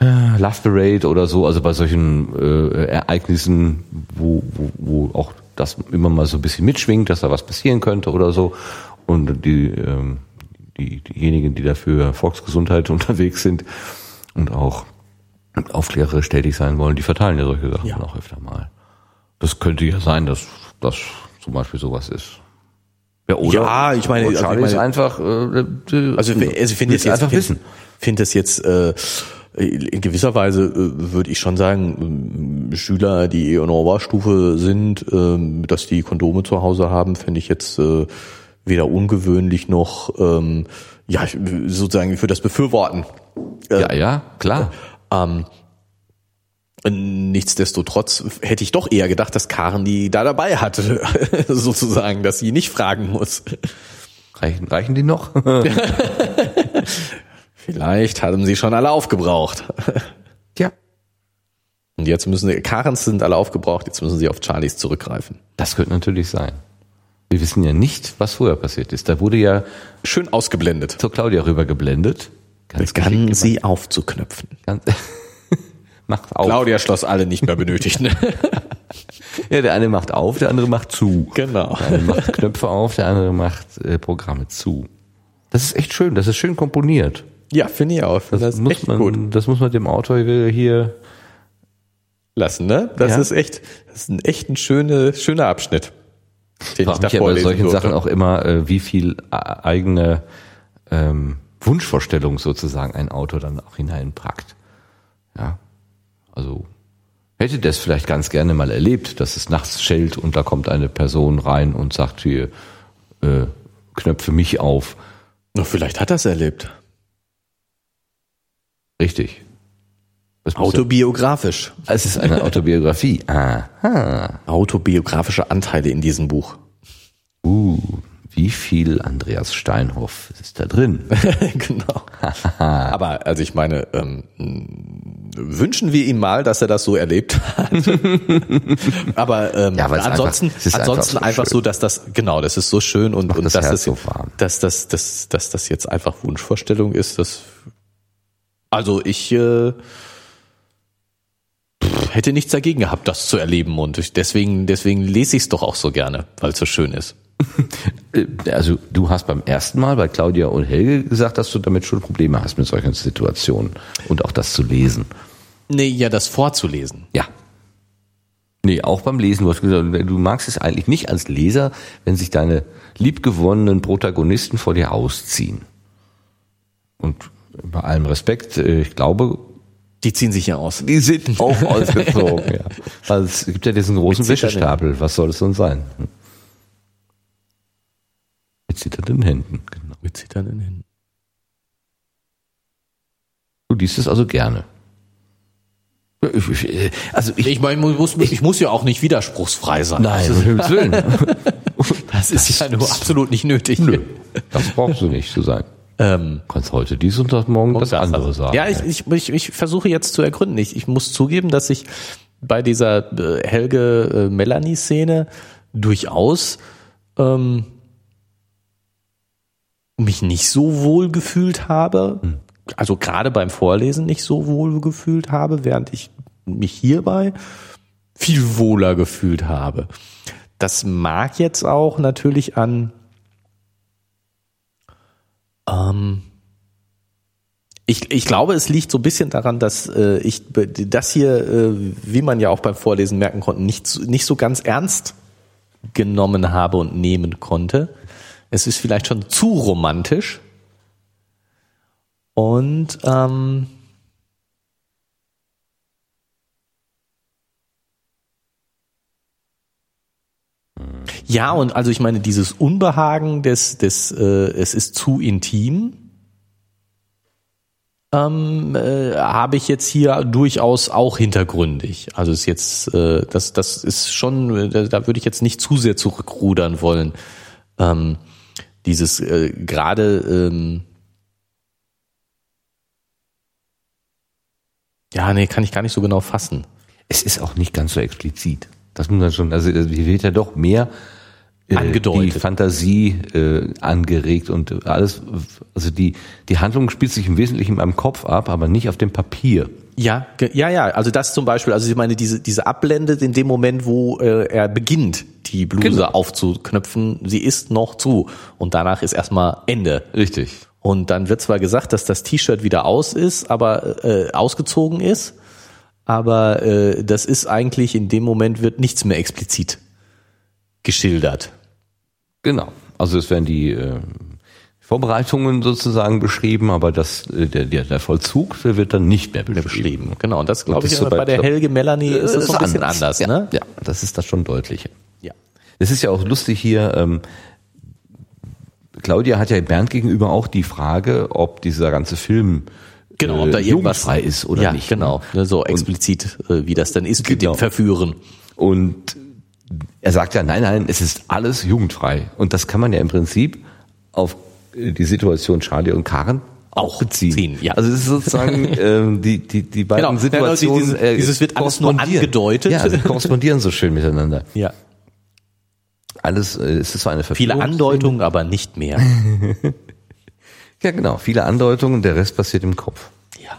äh, Love Parade oder so, also bei solchen äh, Ereignissen, wo, wo, wo auch das immer mal so ein bisschen mitschwingt, dass da was passieren könnte oder so. Und die, ähm, die diejenigen, die dafür Volksgesundheit unterwegs sind und auch aufklärerisch tätig sein wollen, die verteilen ja solche Sachen Ja. auch öfter mal. Das könnte ja sein, dass das zum Beispiel sowas ist. Ja, oder? Ja, ich meine, also ich Charlie ist meine- einfach, äh, Also, ich- also ich finde es jetzt einfach find, wissen. Finde es jetzt äh, in gewisser Weise äh, würde ich schon sagen, ähm, Schüler, die eh in der Oberstufe sind, ähm, dass die Kondome zu Hause haben, finde ich jetzt äh, weder ungewöhnlich noch ähm, ja sozusagen für das Befürworten. Ja, ja, klar. Ähm, nichtsdestotrotz hätte ich doch eher gedacht, dass Karen die da dabei hatte, sozusagen, dass sie nicht fragen muss. Reichen, reichen die noch? Vielleicht haben sie schon alle aufgebraucht. ja. Und jetzt müssen sie, Karens sind alle aufgebraucht, jetzt müssen sie auf Charlies zurückgreifen. Das könnte natürlich sein. Wir wissen ja nicht, was vorher passiert ist. Da wurde ja Schön ausgeblendet. zur Claudia rübergeblendet. Ganz Begann sie aufzuknöpfen. gemacht. Ganz macht auf. Claudia schloss alle nicht mehr benötigt. Ne? Ja, der eine macht auf, der andere macht zu. genau. Der eine macht Knöpfe auf, der andere macht äh, Programme zu. Das ist echt schön, das ist schön komponiert. Ja, finde ich auch. Das, ist muss echt man, gut. das muss man dem Autor hier Lassen, ne? Das Ja. ist echt, das ist ein echt ein schöner, schöner Abschnitt. Den frage mich ja bei solchen durfte. Sachen auch immer, äh, wie viel äh, eigene ähm, Wunschvorstellung sozusagen ein Autor dann auch hineinpackt. Ja, also hätte das vielleicht ganz gerne mal erlebt, dass es nachts schellt und da kommt eine Person rein und sagt hier, äh, knöpfe mich auf. Na, vielleicht hat er es erlebt. Richtig. Autobiografisch. es ist eine Autobiografie. Aha. Autobiografische Anteile in diesem Buch. Uh, wie viel Andreas Steinhoff ist da drin? genau. Aber also ich meine, ähm, wünschen wir ihm mal, dass er das so erlebt hat. Aber ähm, Ja, ansonsten, einfach- ansonsten einfach einfach, so so, dass das genau, das ist so schön und, und das dass, das, so warm. dass, das, dass, dass das jetzt einfach Wunschvorstellung ist. Das also ich äh, hätte nichts dagegen gehabt, das zu erleben und deswegen deswegen lese ich es doch auch so gerne, weil es so schön ist. Äh, Also du hast beim ersten Mal bei Claudia und Helge gesagt, dass du damit schon Probleme hast mit solchen Situationen und auch das zu lesen. Nee, ja, das vorzulesen. Ja. Nee, auch beim Lesen. Du hast gesagt, du magst es eigentlich nicht als Leser, wenn sich deine liebgewonnenen Protagonisten vor dir ausziehen. Und bei allem Respekt, äh, ich glaube, Die ziehen sich ja aus. die sind auch ausgezogen. ja. Also es gibt ja diesen großen Wäschestapel. Was soll es denn sein? Mit zitternden Händen. Genau. Mit zitternden Händen. Du liest es also gerne. Ja, ich- ich- Also ich, Ich meine, ich muss, ich muss ja auch nicht widerspruchsfrei sein. nein, um Himmels Willen. Das ist ja nur absolut nicht nötig. Nö, das brauchst du nicht zu sein. Ähm, kannst heute dies und das morgen das andere also, sagen. Ja, ich, ich, ich, ich versuche jetzt zu ergründen. Ich, ich muss zugeben, dass ich bei dieser äh, Helge-Melanie-Szene durchaus ähm, mich nicht so wohl gefühlt habe. Also gerade beim Vorlesen nicht so wohl gefühlt habe, während ich mich hierbei viel wohler gefühlt habe. Das mag jetzt auch natürlich an ähm, ich, ich glaube, es liegt so ein bisschen daran, dass äh, ich das hier, äh, wie man ja auch beim Vorlesen merken konnte, nicht, so- nicht so ganz ernst genommen habe und nehmen konnte. Es ist vielleicht schon zu romantisch. Und ähm, ja, und also ich meine, dieses Unbehagen des, des äh, es ist zu intim, ähm, äh, habe ich jetzt hier durchaus auch hintergründig. Also ist jetzt, äh, das, das ist schon, äh, da, da würde ich jetzt nicht zu sehr zurückrudern wollen. Ähm, dieses äh, gerade ähm, Ja, nee, kann ich gar nicht so genau fassen. Es ist auch nicht ganz so explizit. Das muss man schon, also hier wird ja doch mehr äh, Angedeutet. die Fantasie äh, angeregt und alles, also die, die Handlung spielt sich im Wesentlichen in meinem Kopf ab, aber nicht auf dem Papier. Ja, ja, ja. Also das zum Beispiel, also ich meine, diese, diese Ablende in dem Moment, wo äh, er beginnt, die Bluse Genau. aufzuknöpfen, sie ist noch zu. Und danach ist erstmal Ende. Richtig. Und dann wird zwar gesagt, dass das T-Shirt wieder aus ist, aber äh, ausgezogen ist, aber äh, das ist eigentlich in dem Moment wird nichts mehr explizit geschildert. Genau. Also es werden die äh, Vorbereitungen sozusagen beschrieben, aber das, äh, der, der, der Vollzug, der wird dann nicht mehr beschrieben. beschrieben. Genau. Und das glaube ich ist so bei, bei- der Helge Melanie ist das so ein bisschen anders. anders, ja, ne? Ja, das ist das schon deutlicher. Ja. Es ist ja auch lustig hier, ähm, Claudia hat ja Bernd gegenüber auch die Frage, ob dieser ganze Film Genau, äh, ob da irgendwas jugendfrei ist oder ja, nicht. Genau, ne, so explizit, äh, wie das dann ist mit Genau. dem Verführen. Und er sagt ja, nein, nein, es ist alles jugendfrei. Und das kann man ja im Prinzip auf äh, die Situation Charlie und Karen auch beziehen. ziehen, ja. Also es ist sozusagen ähm, die, die, die beiden Genau, Situationen. dieses- äh, dieses wird alles nur angedeutet. Ja, sie korrespondieren so schön miteinander. Ja. Alles, äh, es ist so eine Viele Verführungs- Andeutungen, aber nicht mehr. Ja, genau. Viele Andeutungen, der Rest passiert im Kopf. ja.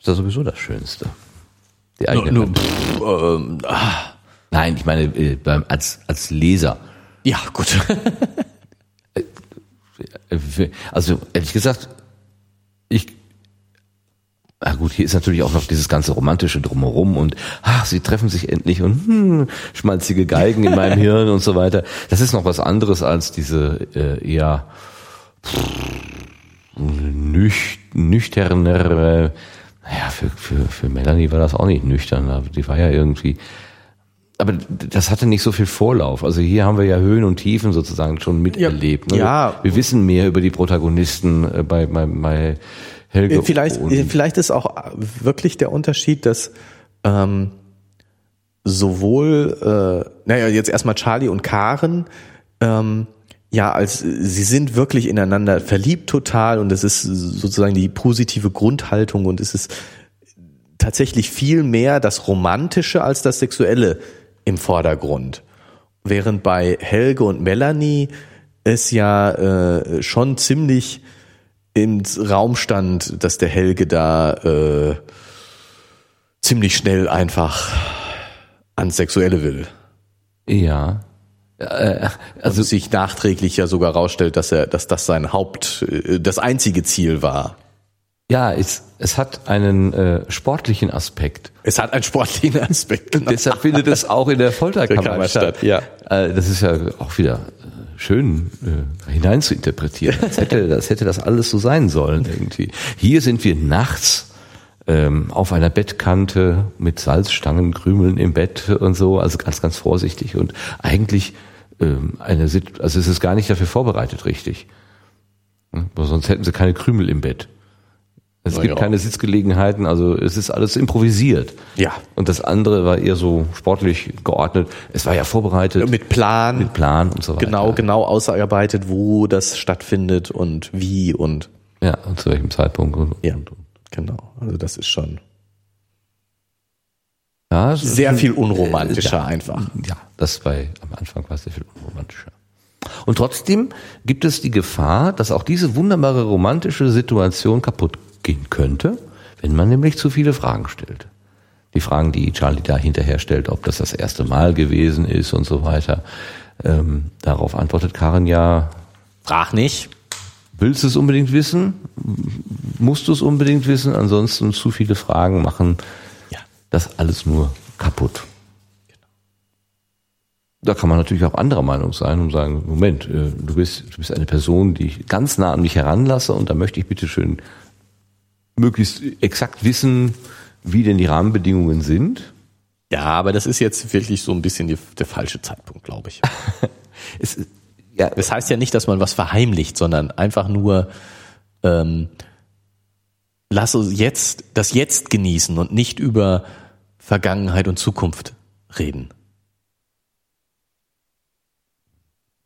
Ist ja sowieso das Schönste. Die Nur, eigene nur, Hand. pff, ähm, ah, Nein, ich meine, äh, beim, als, als Leser. ja, gut. Äh, Also, ehrlich gesagt, ich, na gut, hier ist natürlich auch noch dieses ganze romantische Drumherum und, ach, sie treffen sich endlich und, hm, schmalzige Geigen in meinem Hirn und so weiter. Das ist noch was anderes als diese, äh, eher, nüch, nüchternere, naja, für, für, für Melanie war das auch nicht nüchtern, aber die war ja irgendwie, aber das hatte nicht so viel Vorlauf. Also hier haben wir ja Höhen und Tiefen sozusagen schon miterlebt. Ne? Ja. Wir wissen mehr über die Protagonisten äh, bei, bei, bei Helge. Vielleicht, vielleicht ist auch wirklich der Unterschied, dass ähm, sowohl, äh, naja, jetzt erstmal Charlie und Karen, ähm, ja, als sie sind wirklich ineinander verliebt total und es ist sozusagen die positive Grundhaltung und es ist tatsächlich viel mehr das Romantische als das Sexuelle im Vordergrund. Während bei Helge und Melanie es ja äh, schon ziemlich im Raum stand, dass der Helge da äh, ziemlich schnell einfach ans Sexuelle will. ja. Äh, Also sich nachträglich ja sogar rausstellt, dass er, dass das sein Haupt, äh, das einzige Ziel war. Ja, es, es hat einen äh, sportlichen Aspekt. Es hat einen sportlichen Aspekt. Genau. Deshalb findet es auch in der Folterkammer Kammer statt. ja. Äh, das ist ja auch wieder äh, schön äh, hineinzuinterpretieren. Das hätte, das hätte das alles so sein sollen irgendwie. Hier sind wir nachts ähm, auf einer Bettkante mit Salzstangen, Krümeln im Bett und so, also ganz, ganz vorsichtig und eigentlich ähm, eine, Sit- also es ist gar nicht dafür vorbereitet richtig. Weil Sonst hätten sie keine Krümel im Bett. Es Na gibt ja. keine Sitzgelegenheiten, also es ist alles improvisiert. Ja. Und das andere war eher so sportlich geordnet. Es war ja vorbereitet Mit Plan, mit Plan und so weiter. genau, genau ausgearbeitet, wo das stattfindet und wie und Ja, und zu welchem Zeitpunkt. Und, ja, und, und. genau. Also das ist schon Ja, es sehr viel unromantischer Ja. einfach. Ja, das bei am Anfang war sehr viel unromantischer. Und trotzdem gibt es die Gefahr, dass auch diese wunderbare romantische Situation kaputt gehen könnte, wenn man nämlich zu viele Fragen stellt. Die Fragen, die Charlie da hinterher stellt, ob das das erste Mal gewesen ist und so weiter. Ähm, darauf antwortet Karen ja, Frag nicht. willst du es unbedingt wissen? Musst du es unbedingt wissen? Ansonsten zu viele Fragen machen Ja. das alles nur kaputt. Da kann man natürlich auch anderer Meinung sein und sagen, Moment, äh, du bist, du bist eine Person, die ich ganz nah an mich heranlasse und da möchte ich bitte schön möglichst exakt wissen, wie denn die Rahmenbedingungen sind. Ja, aber das ist jetzt wirklich so ein bisschen die, der falsche Zeitpunkt, glaube ich. Es, ja, Das heißt ja nicht, dass man was verheimlicht, sondern einfach nur ähm, lass uns jetzt das Jetzt genießen und nicht über Vergangenheit und Zukunft reden.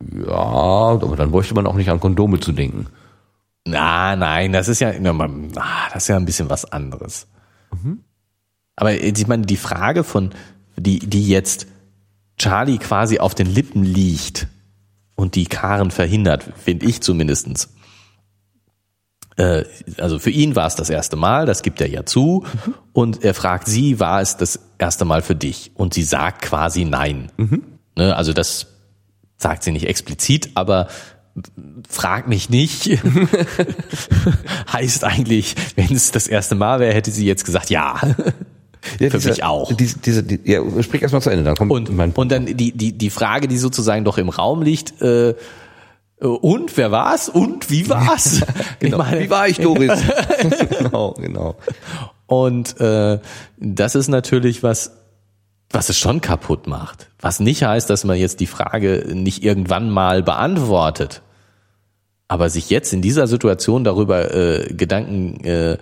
ja, aber dann bräuchte man auch nicht an Kondome zu denken. Na, nein, das ist ja, ah, das ist ja ein bisschen was anderes. Aber ich meine, die Frage von, die, die jetzt Charlie quasi auf den Lippen liegt und die Karen verhindert, finde ich zumindestens. Äh, also für ihn war es das erste Mal, das gibt er ja zu. Mhm. Und er fragt sie, war es das erste Mal für dich? Und sie sagt quasi nein. Mhm. Ne, also das sagt sie nicht explizit, aber frag mich nicht, heißt eigentlich, wenn es das erste Mal wäre, hätte sie jetzt gesagt, ja. Ja, Für diese, mich auch. Diese, diese, die, ja, sprich erstmal zu Ende, dann kommt und, mein Und dann die, die, die Frage, die sozusagen doch im Raum liegt, äh, und wer war's? Und wie war's? genau. Meine, wie war ich, Doris? genau, genau. Und äh, das ist natürlich was, was es schon kaputt macht. Was nicht heißt, dass man jetzt die Frage nicht irgendwann mal beantwortet. Aber sich jetzt in dieser Situation darüber äh, Gedanken äh,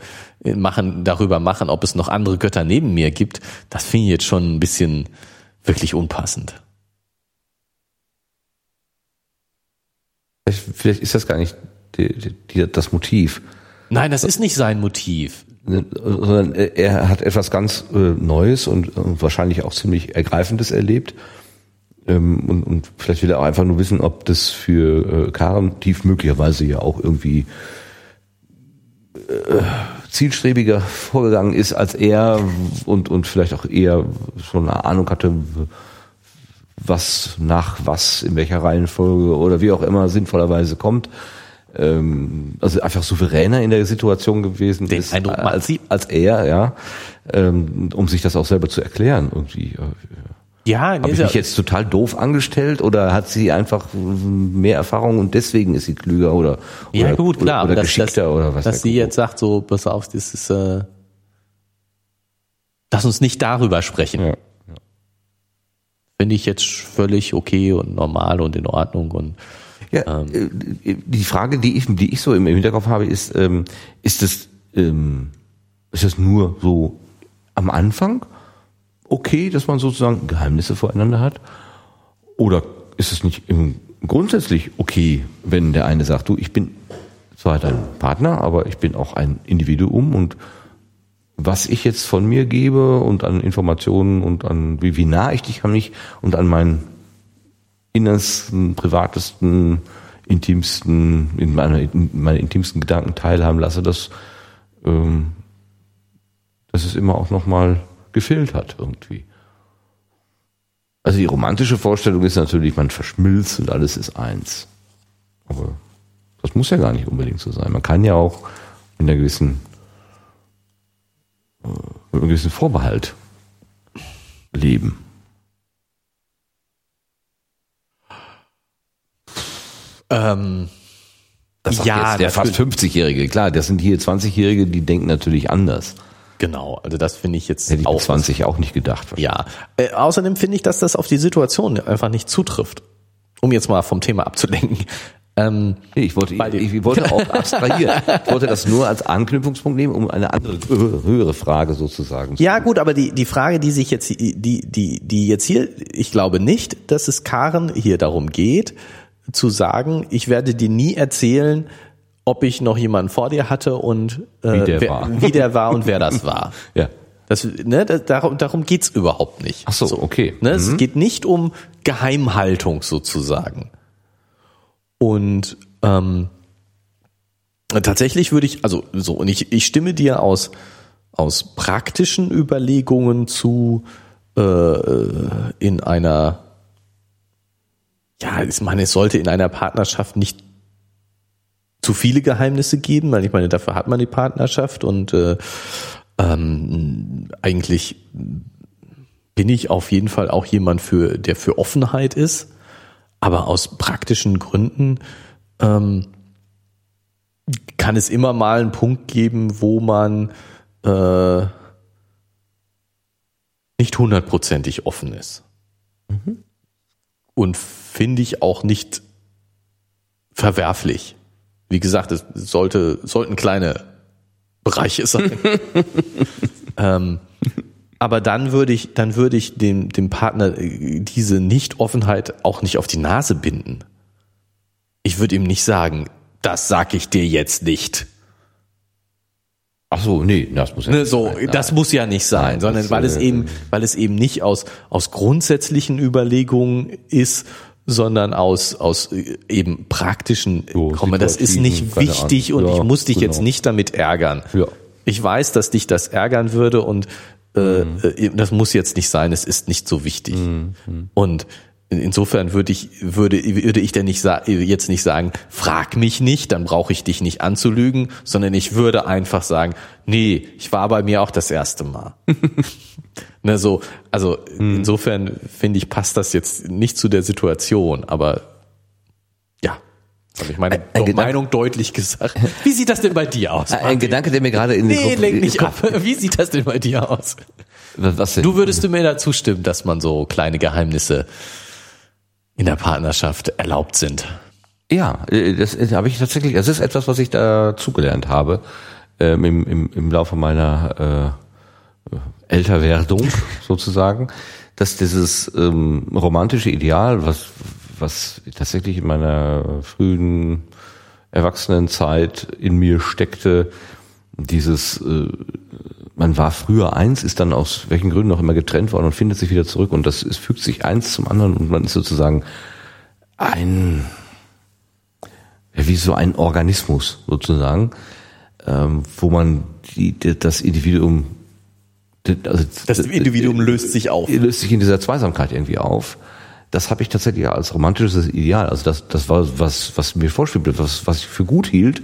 machen, darüber machen, ob es noch andere Götter neben mir gibt, das finde ich jetzt schon ein bisschen wirklich unpassend. Vielleicht ist das gar nicht die, die, das Motiv. Nein, das ist nicht sein Motiv sondern er hat etwas ganz äh, Neues und, und wahrscheinlich auch ziemlich Ergreifendes erlebt. Ähm, und, und vielleicht will er auch einfach nur wissen, ob das für äh, Karen tief möglicherweise ja auch irgendwie äh, zielstrebiger vorgegangen ist als er und, und vielleicht auch eher schon eine Ahnung hatte, was nach was, in welcher Reihenfolge oder wie auch immer sinnvollerweise kommt. Ähm, also einfach souveräner in der Situation gewesen Den ist Eindruck als, als er, ja, ähm, um sich das auch selber zu erklären irgendwie. Ja, habe ich mich jetzt total doof angestellt oder hat sie einfach mehr Erfahrung und deswegen ist sie klüger oder, ja, oder, gut, klar, oder, oder geschickter das, oder was? Dass sie jetzt sagt, so, pass auf, das ist, äh, lass uns nicht darüber sprechen. Ja, ja. Finde ich jetzt völlig okay und normal und in Ordnung und ja, ähm. Äh, die Frage, die ich, die ich so im Hinterkopf habe, ist, ähm, ist das, ähm, ist das nur so am Anfang okay, dass man sozusagen Geheimnisse voreinander hat? Oder ist es nicht grundsätzlich okay, wenn der eine sagt, du, ich bin zwar dein Partner, aber ich bin auch ein Individuum und was ich jetzt von mir gebe und an Informationen und an wie, wie nah ich dich an mich und an meinen innersten, privatesten, intimsten, in meiner, in meine intimsten Gedanken teilhaben lasse, dass, ähm, dass es immer auch nochmal gefehlt hat irgendwie. Also die romantische Vorstellung ist natürlich, man verschmilzt und alles ist eins. Aber das muss ja gar nicht unbedingt so sein. Man kann ja auch in einer gewissen, äh, mit einem gewissen Vorbehalt leben. Ähm, das ja, jetzt der fast 50-Jährige, klar, das sind hier 20-Jährige, die denken natürlich anders. Genau, also das finde ich jetzt Hätte ich auch 20 auch nicht gedacht. Ja, äh, außerdem finde ich, dass das auf die Situation einfach nicht zutrifft. Um jetzt mal vom Thema abzulenken. Ähm, ich wollte, ich, ich wollte auch abstrahieren. Ich wollte das nur als Anknüpfungspunkt nehmen, um eine andere höhere Frage sozusagen. Ja, gut, aber die die Frage, die sich jetzt die die die jetzt hier, ich glaube nicht, dass es Karen hier darum geht, zu sagen, ich werde dir nie erzählen, ob ich noch jemanden vor dir hatte und äh, wie, der wer, war. wie der war und wer das war. ja. Das, ne, das, darum, darum geht's überhaupt nicht. Ach so, so okay. Ne, mhm. Es geht nicht um Geheimhaltung sozusagen. Und ähm, tatsächlich würde ich, also so, und ich, ich stimme dir aus, aus praktischen Überlegungen zu äh, äh in einer ja, ich meine, es sollte in einer Partnerschaft nicht zu viele Geheimnisse geben, weil ich meine, dafür hat man die Partnerschaft und äh, ähm, eigentlich bin ich auf jeden Fall auch jemand für, der für Offenheit ist, aber aus praktischen Gründen ähm, kann es immer mal einen Punkt geben, wo man äh, nicht hundertprozentig offen ist. Mhm. Und finde ich auch nicht verwerflich. Wie gesagt, es sollte, sollten kleine Bereiche sein. ähm, aber dann würde ich, dann würde ich dem, dem Partner diese Nicht-Offenheit auch nicht auf die Nase binden. Ich würde ihm nicht sagen, das sag ich dir jetzt nicht. Ach so, nee, das muss ja Ne, nicht so, sein. Das muss ja nicht sein, Nein, sondern weil es äh, eben, weil es eben nicht aus aus grundsätzlichen Überlegungen ist, sondern aus aus äh, eben praktischen. So, Komm, das ist nicht wichtig und Ja, ich muss dich genau. jetzt nicht damit ärgern. Ja. Ich weiß, dass dich das ärgern würde und äh, Mhm. äh, das muss jetzt nicht sein. Es ist nicht so wichtig. Und in- Insofern würde ich, würde, würde ich denn nicht jetzt nicht sagen, frag mich nicht, dann brauche ich dich nicht anzulügen, sondern ich würde einfach sagen, nee, ich war bei mir auch das erste Mal. ne, so, also insofern finde ich, passt das jetzt nicht zu der Situation, aber ja, habe ich meine Ein- ein Gedanke- Meinung deutlich gesagt. Wie sieht das denn bei dir aus? Ein Martin? Gedanke, der mir gerade in den Nee, Kopf, lenk nicht Kopf- ab. Wie sieht das denn bei dir aus? Was denn? Du würdest du mir dazu stimmen, dass man so kleine Geheimnisse in der Partnerschaft erlaubt sind? Ja, äh, das äh, habe ich tatsächlich, das ist etwas, was ich da zugelernt habe ähm, im, im, im Laufe meiner äh, Älterwerdung sozusagen, dass dieses ähm, romantische Ideal, was, was tatsächlich in meiner frühen Erwachsenenzeit in mir steckte, dieses, äh, man war früher eins, ist dann aus welchen Gründen auch immer getrennt worden und findet sich wieder zurück und das es fügt sich eins zum anderen und man ist sozusagen ein wie so ein Organismus sozusagen, ähm, wo man die, das Individuum, also Das Individuum löst sich auf. löst sich in dieser Zweisamkeit irgendwie auf. Das habe ich tatsächlich als romantisches Ideal. Also das, das war was, was mir vorschwebte, was, was ich für gut hielt.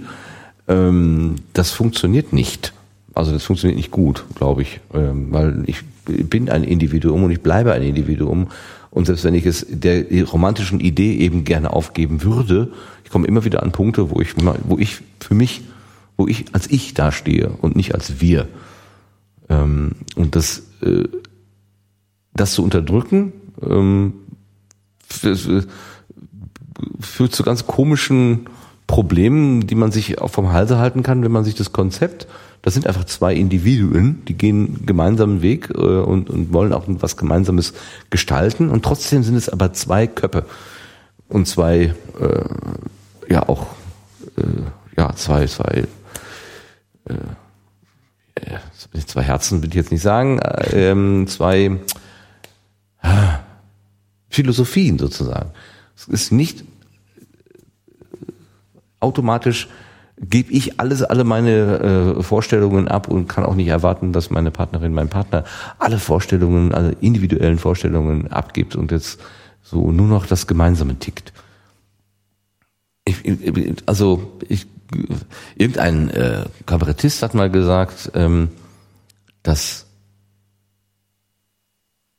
Ähm, das funktioniert nicht. Also das funktioniert nicht gut, glaube ich, ähm, weil ich bin ein Individuum und ich bleibe ein Individuum. Und selbst wenn ich es der romantischen Idee eben gerne aufgeben würde, ich komme immer wieder an Punkte, wo ich, wo ich für mich, wo ich als ich dastehe und nicht als wir. Ähm, und das, äh, das zu unterdrücken, ähm, führt zu ganz komischen Problemen, die man sich auch vom Halse halten kann, wenn man sich das Konzept, das sind einfach zwei Individuen, die gehen gemeinsamen Weg äh, und, und wollen auch was Gemeinsames gestalten. Und trotzdem sind es aber zwei Köpfe. Und zwei, äh, ja auch, äh, ja zwei, zwei, äh, äh, zwei Herzen will ich jetzt nicht sagen, äh, ähm, zwei Philosophien sozusagen. Es ist nicht äh, automatisch gebe ich alles, alle meine äh, Vorstellungen ab und kann auch nicht erwarten, dass meine Partnerin, mein Partner alle Vorstellungen, alle individuellen Vorstellungen abgibt und jetzt so nur noch das Gemeinsame tickt. Ich, also ich, irgendein äh, Kabarettist hat mal gesagt, ähm, dass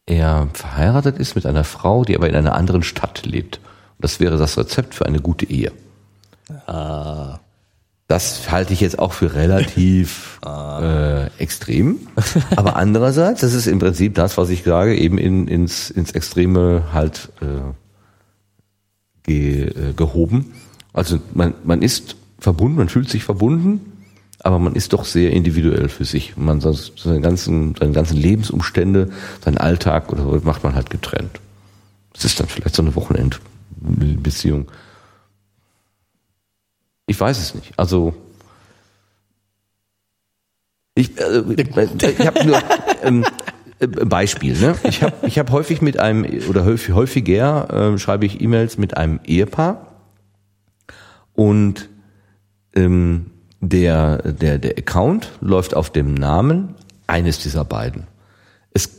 er verheiratet ist mit einer Frau, die aber in einer anderen Stadt lebt. Und das wäre das Rezept für eine gute Ehe. Das halte ich jetzt auch für relativ äh, extrem. Aber andererseits, das ist im Prinzip das, was ich sage, eben in, ins, ins Extreme halt äh, ge, äh, gehoben. Also man, man ist verbunden, man fühlt sich verbunden, aber man ist doch sehr individuell für sich. Man seine ganzen, seine ganzen Lebensumstände, seinen Alltag oder so macht man halt getrennt. Das ist dann vielleicht so eine Wochenendbeziehung. Ich weiß es nicht. Also ich, äh, ich habe nur ähm, äh, Beispiel. Ne? Ich habe ich hab häufig mit einem oder häufig, häufiger äh, schreibe ich E-Mails mit einem Ehepaar und ähm, der der der Account läuft auf dem Namen eines dieser beiden. Es,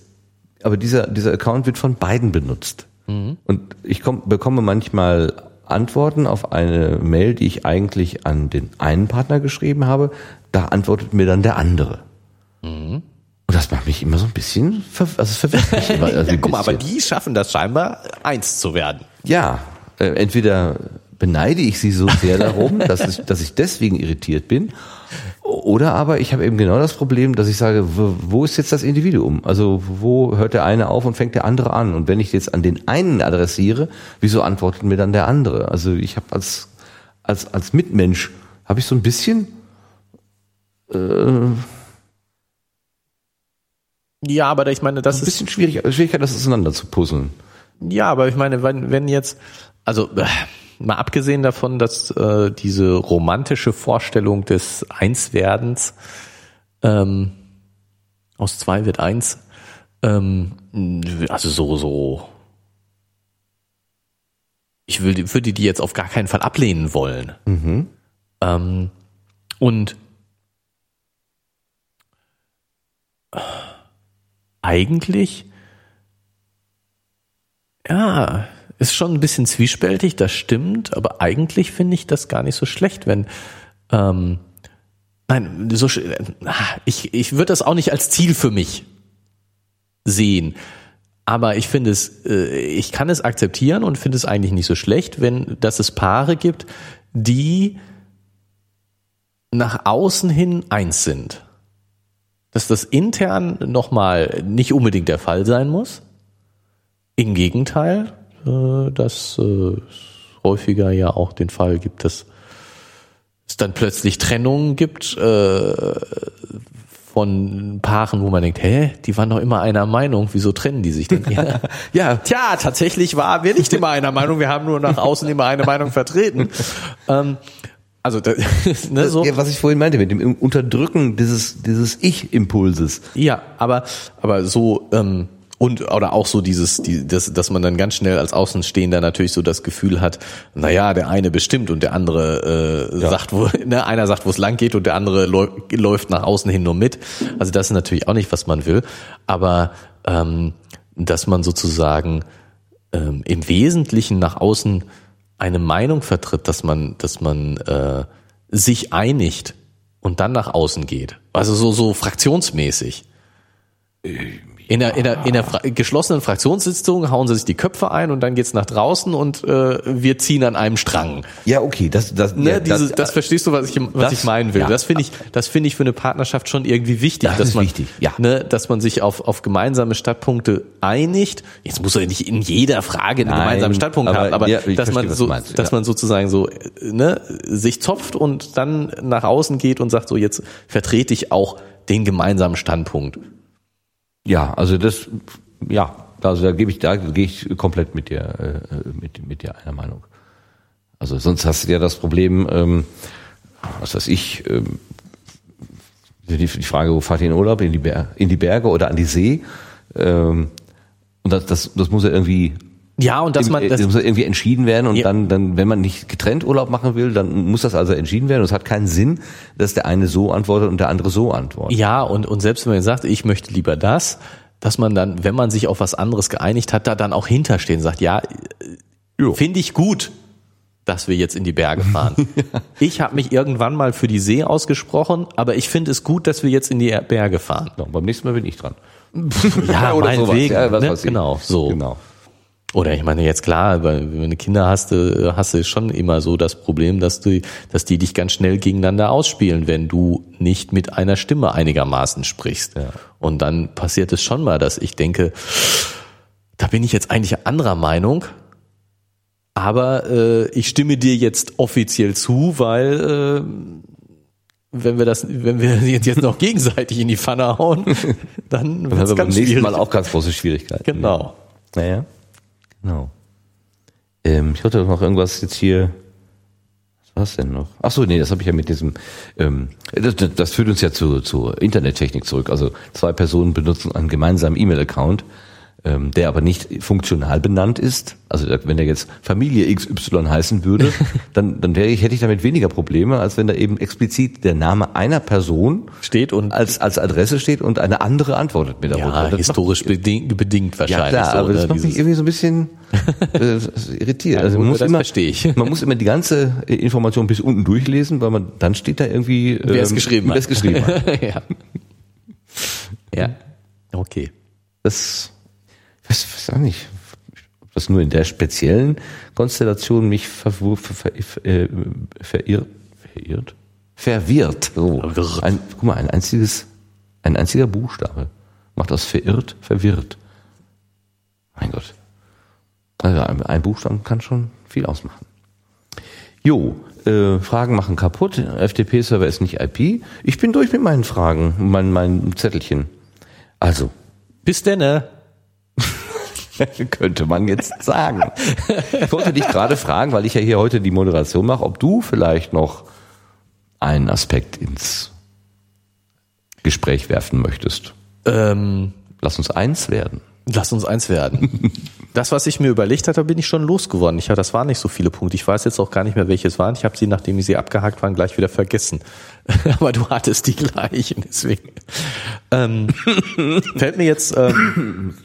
aber dieser dieser Account wird von beiden benutzt. Und ich komm, bekomme manchmal Antworten auf eine Mail, die ich eigentlich an den einen Partner geschrieben habe. Da antwortet mir dann der andere. Und das macht mich immer so ein bisschen, ver also es verwirrt mich immer. Also Ja, guck mal, aber die schaffen das scheinbar, eins zu werden. Ja, äh, entweder beneide ich sie so sehr darum, dass ich, dass ich deswegen irritiert bin, oder aber ich habe eben genau das Problem, dass ich sage, wo, ist jetzt das Individuum? Also wo hört der eine auf und fängt der andere an? Und wenn ich jetzt an den einen adressiere, wieso antwortet mir dann der andere? Also ich habe als als als Mitmensch habe ich so ein bisschen Ja, aber ich meine, das ein ist bisschen schwierig, Schwierigkeit, das auseinander zu puzzeln. Ja, aber ich meine, wenn, wenn jetzt, also äh, mal abgesehen davon, dass äh, diese romantische Vorstellung des Einswerdens Ähm, aus zwei wird eins. Ähm, also so, so. Ich will, würde die jetzt auf gar keinen Fall ablehnen wollen. Mhm. Ähm, und eigentlich, ja, ist schon ein bisschen zwiespältig, das stimmt, aber eigentlich finde ich das gar nicht so schlecht, wenn, ähm, nein, so, sch- ich, ich würde das auch nicht als Ziel für mich sehen. Aber ich finde es, äh, ich kann es akzeptieren und finde es eigentlich nicht so schlecht, wenn, dass es Paare gibt, die nach außen hin eins sind. Dass das intern nochmal nicht unbedingt der Fall sein muss. Im Gegenteil, äh, dass äh, es häufiger ja auch den Fall gibt, dass es dann plötzlich Trennungen gibt äh, von Paaren, wo man denkt, hä, die waren doch immer einer Meinung, wieso trennen die sich denn? Ja, ja tja, tatsächlich waren wir nicht immer einer Meinung, wir haben nur nach außen immer eine Meinung vertreten. Ähm, also da, ne, so. Was ich vorhin meinte, mit dem Unterdrücken dieses, dieses Ich-Impulses. Ja, aber aber so ähm, und oder auch so dieses, die, das, dass man dann ganz schnell als Außenstehender natürlich so das Gefühl hat, na ja, der eine bestimmt und der andere äh, sagt, wo ne, einer sagt, wo es lang geht und der andere läu läuft nach außen hin nur mit. Also das ist natürlich auch nicht, was man will, aber ähm, dass man sozusagen ähm, im Wesentlichen nach außen eine Meinung vertritt, dass man, dass man äh, sich einigt und dann nach außen geht. Also so, so fraktionsmäßig. In der, in der, in der fra geschlossenen Fraktionssitzung hauen sie sich die Köpfe ein und dann geht's nach draußen und äh, wir ziehen an einem Strang. Ja, okay, das, das, Ne, ja, diese, das, verstehst du, was ich, was das- ich meinen will. ja. Das finde ich, das finde ich für eine Partnerschaft schon irgendwie wichtig, Das dass ist man, wichtig, ja. ne, dass man sich auf, auf gemeinsame Stadtpunkte einigt. Jetzt muss er nicht in jeder Frage einen Nein, gemeinsamen Standpunkt aber haben, aber ja, dass verstehe, man so, meinst, dass ja. man sozusagen so, äh, ne, sich zopft und dann nach außen geht und sagt so, jetzt vertrete ich auch den gemeinsamen Standpunkt. Ja, also das, ja, also da gebe ich, da gehe ich komplett mit dir, äh, mit, mit dir einer Meinung. Also sonst hast du ja das Problem, ähm, was weiß ich, ähm, die, die Frage, wo fahrt ihr in Urlaub? In die, Ber in die Berge oder an die See? Ähm, und das, das, das muss ja irgendwie Ja, und dass man, das das, muss ja irgendwie entschieden werden und Ja. dann, dann, wenn man nicht getrennt Urlaub machen will, dann muss das also entschieden werden. Und es hat keinen Sinn, dass der eine so antwortet und der andere so antwortet. Ja, und, und selbst wenn man sagt, ich möchte lieber das, dass man dann, wenn man sich auf was anderes geeinigt hat, da dann auch hinterstehen und sagt, ja, Jo. finde ich gut, dass wir jetzt in die Berge fahren. Ich habe mich irgendwann mal für die See ausgesprochen, aber ich finde es gut, dass wir jetzt in die Berge fahren. Ja, beim nächsten Mal bin ich dran. Ja, Oder meinetwegen. Ja, was ne? weiß ich. Genau, so. Genau. Oder ich meine jetzt klar, weil wenn du Kinder hast, äh, hast du schon immer so das Problem, dass du, dass die dich ganz schnell gegeneinander ausspielen, wenn du nicht mit einer Stimme einigermaßen sprichst. Und dann passiert es schon mal, dass ich denke, da bin ich jetzt eigentlich anderer Meinung, aber äh, ich stimme dir jetzt offiziell zu, weil äh, wenn wir das, wenn wir jetzt noch gegenseitig in die Pfanne hauen, dann wird es wir beim ganz nächsten schwierig. Mal auch ganz große Schwierigkeiten. Genau. Naja. Genau. Ähm, ich hatte noch irgendwas jetzt hier. Was denn noch? Ach so, nee, das habe ich ja mit diesem. Ähm, das, das, das führt uns ja zu, zur Internettechnik zurück. Also zwei Personen benutzen einen gemeinsamen E-Mail-Account, ähm, der aber nicht funktional benannt ist. Also wenn er jetzt Familie XY heißen würde, dann, dann wäre ich, hätte ich damit weniger Probleme, als wenn da eben explizit der Name einer Person Steht und als, als Adresse steht und eine andere antwortet mir darunter. Ja, historisch macht- bedingt, bedingt ja, wahrscheinlich. klar, so, aber das macht mich irgendwie so ein bisschen äh, irritiert. Ja, also man muss immer, verstehe ich. man muss immer die ganze äh, Information bis unten durchlesen, weil man dann steht da irgendwie, wer es ähm, geschrieben wer hat. es geschrieben hat. ja. ja, okay. Das, weiß, weiß auch nicht, ob das nur in der speziellen Konstellation mich verwur, ver, ver, äh, verirrt, verirrt, verwirrt. So. Verwirrt. Ein, guck mal, ein einziges, ein einziger Buchstabe macht aus verirrt, verwirrt. Mein Gott. Also ein, ein Buchstaben kann schon viel ausmachen. Jo, äh, Fragen machen kaputt. FTP-Server ist nicht IP. Ich bin durch mit meinen Fragen, mein, mein Zettelchen. Also, Bis denne. könnte man jetzt sagen. Ich wollte dich gerade fragen, weil ich ja hier heute die Moderation mache, ob du vielleicht noch einen Aspekt ins Gespräch werfen möchtest. Ähm, Lass uns eins werden. lass uns eins werden. das, was ich mir überlegt hatte, bin ich schon losgeworden. Ich, ja, das waren nicht so viele Punkte. Ich weiß jetzt auch gar nicht mehr, welche es waren. Ich habe sie, nachdem sie abgehakt waren, gleich wieder vergessen. Aber du hattest die gleichen, deswegen. Ähm, fällt mir jetzt, ähm,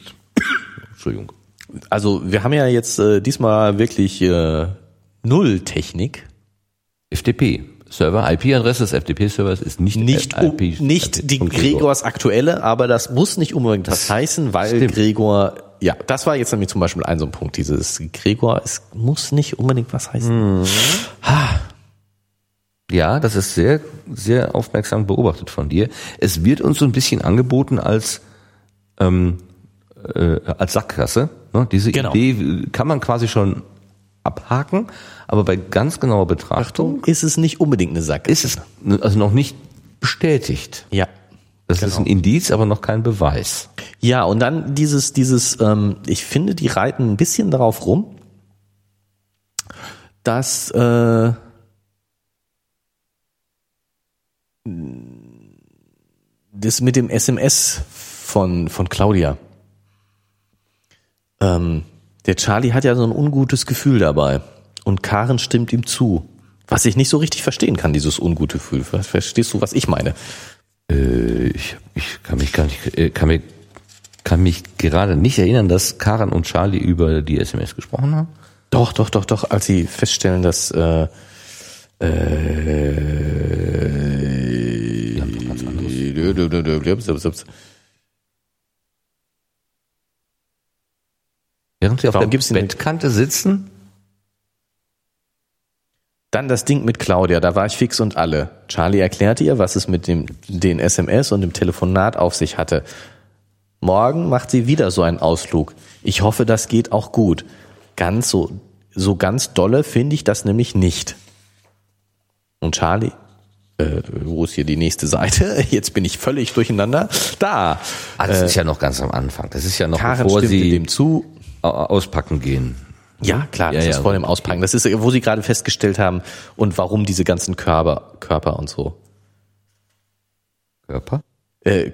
Entschuldigung. also wir haben ja jetzt äh, diesmal wirklich äh, null Technik. FTP. Server, IP-Adresse des FTP-Servers ist nicht, Nicht, äh, um, nicht die Gregors aktuelle, aber das muss nicht unbedingt was heißen, weil stimmt. Gregor, ja, das war jetzt nämlich zum Beispiel ein so ein Punkt, dieses Gregor, es muss nicht unbedingt was heißen. Ha, Ja, das ist sehr, sehr aufmerksam beobachtet von dir. Es wird uns so ein bisschen angeboten als, ähm, äh, als Sackgasse. Ne? Diese Genau. Idee kann man quasi schon abhaken, aber bei ganz genauer Betrachtung ist es nicht unbedingt eine Sackgasse. ist es also noch nicht bestätigt. Ja. Das ist ein Indiz, aber noch kein Beweis. Ja, und dann dieses, dieses, ähm, ich finde, die reiten ein bisschen darauf rum, dass äh, das mit dem SMS von, von Claudia. Ähm, der Charlie hat ja so ein ungutes Gefühl dabei. Und Karen stimmt ihm zu. Was ich nicht so richtig verstehen kann, dieses ungute Gefühl. Verstehst du, was ich meine? Äh, ich, ich kann mich gar nicht, äh, kann mich, kann mich gerade nicht erinnern, dass Karen und Charlie über die SMS gesprochen haben. Doch, doch, doch, doch, als sie feststellen, dass äh, äh, haben doch ganz anderes. Während sie auf Warum der Bettkante sitzen, Dann das Ding mit Claudia, da war ich fix und alle. Charlie erklärte ihr, was es mit dem, den SMS und dem Telefonat auf sich hatte. Morgen macht sie wieder so einen Ausflug. Ich hoffe, das geht auch gut. Ganz so, so ganz dolle finde ich das nämlich nicht. Und Charlie, äh, wo ist hier die nächste Seite? Jetzt bin ich völlig durcheinander. Da. ah, das ist ja noch ganz am Anfang. Das ist ja noch Karen bevor sie dem zu. Au- auspacken gehen. Ja, klar, das Ja, ist ja. vor dem Auspacken. Das ist, wo sie gerade festgestellt haben und warum diese ganzen Körper, Körper und so. Körper? Äh,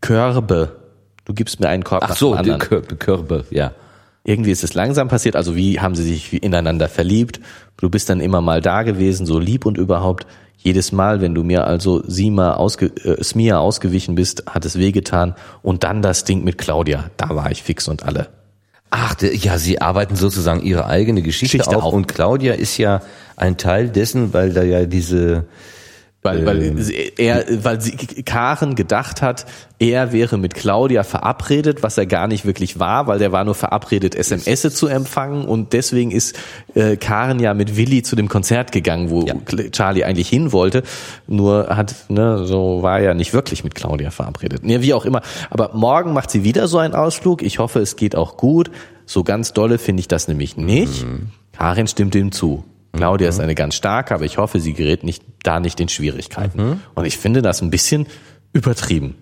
Körbe. Du gibst mir einen Korb Ach nach so, dem die anderen. Kör Körper, ja. Irgendwie ist es langsam passiert. Also wie haben sie sich ineinander verliebt? Du bist dann immer mal da gewesen, so lieb und überhaupt. Jedes Mal, wenn du mir also Sima ausge, äh, Smia ausgewichen bist, hat es wehgetan. Und dann das Ding mit Claudia. Da war ich fix und alle. Ach, ja, sie arbeiten sozusagen ihre eigene Geschichte, Geschichte auf. auf. Und Claudia ist ja ein Teil dessen, weil da ja diese, Weil, weil sie- er, weil sie Karen gedacht hat, er wäre mit Claudia verabredet, was er gar nicht wirklich war, weil der war nur verabredet, SMS zu empfangen und deswegen ist äh, Karen ja mit Willi zu dem Konzert gegangen, wo Ja. Charlie eigentlich hin wollte, nur hat, ne, so war er nicht wirklich mit Claudia verabredet. Ne, wie auch immer. Aber morgen macht sie wieder so einen Ausflug. Ich hoffe, es geht auch gut. So ganz dolle finde ich das nämlich nicht. Karin stimmt ihm zu. Claudia ist eine ganz starke, aber ich hoffe, sie gerät nicht, da nicht in Schwierigkeiten. Und ich finde das ein bisschen übertrieben.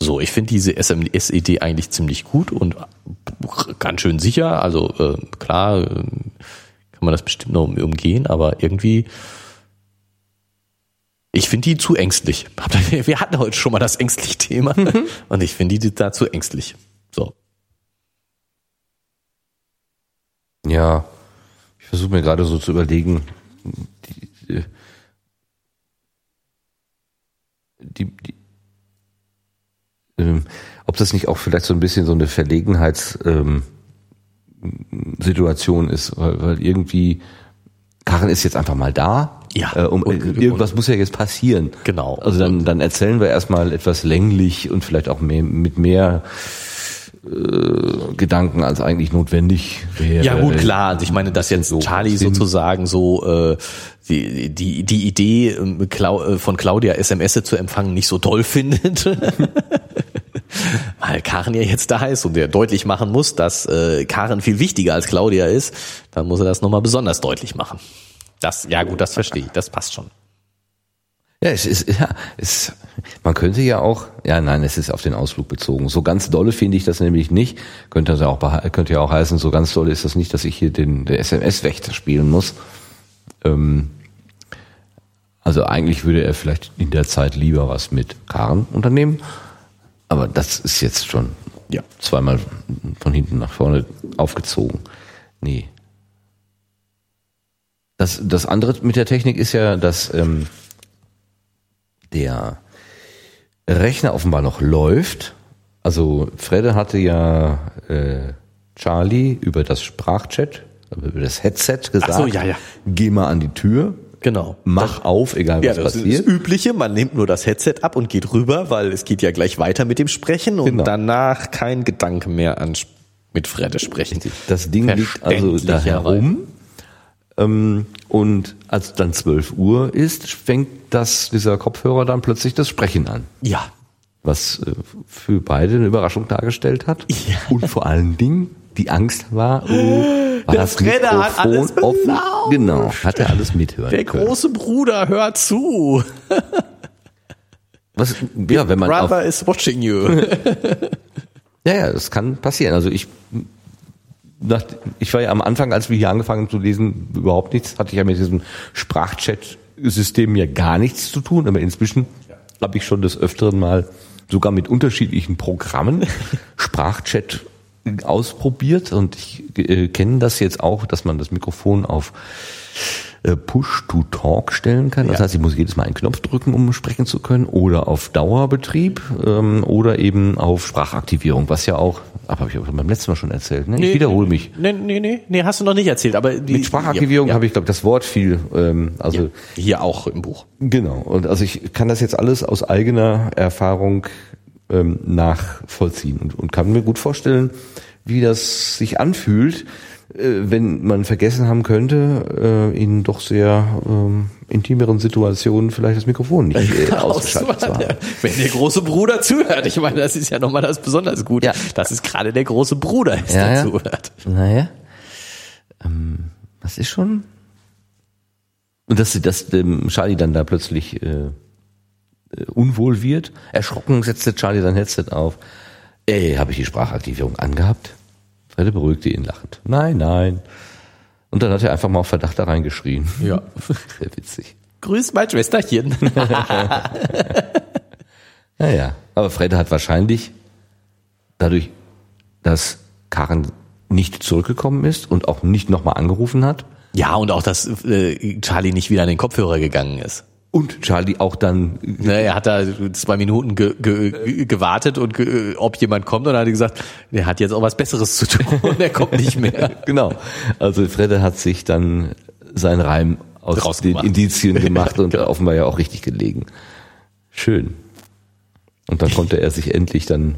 So, ich finde diese SMS-Idee eigentlich ziemlich gut und ganz schön sicher. Also äh, klar äh, kann man das bestimmt noch um- umgehen, aber irgendwie ich finde die zu ängstlich. Wir hatten heute schon mal das ängstliche Thema und ich finde die da zu ängstlich. So. ja, ich versuche mir gerade so zu überlegen, die, äh, die, die ähm, ob das nicht auch vielleicht so ein bisschen so eine Verlegenheitssituation ähm, ist, weil, weil irgendwie Karen ist jetzt einfach mal da. Ja. Äh, um, Und- irgendwas muss ja jetzt passieren. Genau. Also dann, dann erzählen wir erstmal etwas länglich und vielleicht auch mehr, mit mehr äh, Gedanken als eigentlich notwendig wäre. Ja gut, klar. Also ich meine, dass jetzt So Charlie Sinn. sozusagen so äh, die, die, die Idee ähm, äh, von Claudia SMS zu empfangen nicht so toll findet. Weil Karen ja jetzt da ist und der deutlich machen muss, dass äh, Karen viel wichtiger als Claudia ist, dann muss er das nochmal besonders deutlich machen. Das, ja gut, das verstehe ich, das passt schon. Ja, es ist, ja, es, man könnte ja auch, ja, nein, es ist auf den Ausflug bezogen. So ganz dolle finde ich das nämlich nicht. Könnte also auch, könnte ja auch heißen, so ganz dolle ist das nicht, dass ich hier den, den SMS-Wächter spielen muss. Ähm, Also eigentlich würde er vielleicht in der Zeit lieber was mit Karen unternehmen. Aber das ist jetzt schon Ja. zweimal von hinten nach vorne aufgezogen. Nee. Das, das andere mit der Technik ist ja, dass ähm, der Rechner offenbar noch läuft. Also Fredde hatte ja äh, Charlie über das Sprachchat, über das Headset gesagt, Ach so, ja, ja. geh mal an die Tür, Genau. mach auf, egal Ja, was das ist passiert. das Übliche. Man nimmt nur das Headset ab und geht rüber, weil es geht ja gleich weiter mit dem Sprechen und Genau. danach kein Gedanke mehr an mit Fredde sprechen. Das Ding liegt also da herum. Ähm, und als dann 12 Uhr ist, fängt das, dieser Kopfhörer dann plötzlich das Sprechen an. Ja. Was äh, für beide eine Überraschung dargestellt hat. Ja. Und vor allen Dingen die Angst war, oh, war Der das Fredde hat alles offen? Genau, hat er alles mithören Der können. große Bruder hört zu. Was, ja, wenn man auf, Brother is watching you. Ja, ja, das kann passieren. Also ich, nach, ich war ja am Anfang, als wir hier angefangen haben zu lesen, überhaupt nichts, hatte ich ja mit diesem Sprachchat-System ja gar nichts zu tun, aber inzwischen habe ich schon des Öfteren mal sogar mit unterschiedlichen Programmen Sprachchat ausprobiert und ich äh, kenne das jetzt auch, dass man das Mikrofon auf Push-to-Talk stellen kann. Das Ja. heißt, ich muss jedes Mal einen Knopf drücken, um sprechen zu können, oder auf Dauerbetrieb ähm, oder eben auf Sprachaktivierung, was ja auch, aber habe ich auch beim letzten Mal schon erzählt. Ne? Ich wiederhole mich. Nee, nee, nee, nee, hast du noch nicht erzählt, aber die, Mit Sprachaktivierung ja, habe ich, glaube das Wort viel. Ähm, also ja, hier auch im Buch. Genau. Und also ich kann das jetzt alles aus eigener Erfahrung ähm, nachvollziehen und, und kann mir gut vorstellen, wie das sich anfühlt, äh, wenn man vergessen haben könnte, äh, in doch sehr ähm, intimeren Situationen vielleicht das Mikrofon nicht äh, ausgeschaltet zu haben. Wenn der große Bruder zuhört, ich meine, das ist ja nochmal das besonders Gute, Ja. dass es gerade der große Bruder ist, Ja, der ja. zuhört. Naja. Ähm, das ist schon. Und dass, dass dem Charlie dann da plötzlich äh, äh, unwohl wird. Erschrocken setzte Charlie sein Headset auf. Ey, habe ich die Sprachaktivierung angehabt? Fredde beruhigte ihn lachend. Nein, nein. Und dann hat er einfach mal auf Verdacht da reingeschrien. Ja. Sehr witzig. Grüß mein Schwesterchen. Naja, aber Fredde hat wahrscheinlich dadurch, dass Karen nicht zurückgekommen ist und auch nicht nochmal angerufen hat, Ja, und auch, dass äh, Charlie nicht wieder an den Kopfhörer gegangen ist. Und Charlie auch dann, Ne, er hat da zwei Minuten ge ge gewartet und ge ob jemand kommt und dann hat er gesagt, der hat jetzt auch was Besseres zu tun und er kommt nicht mehr. genau. Also Fredde hat sich dann seinen Reim aus den. Indizien gemacht und Genau. offenbar ja auch richtig gelegen. Schön. Und dann konnte er sich endlich dann,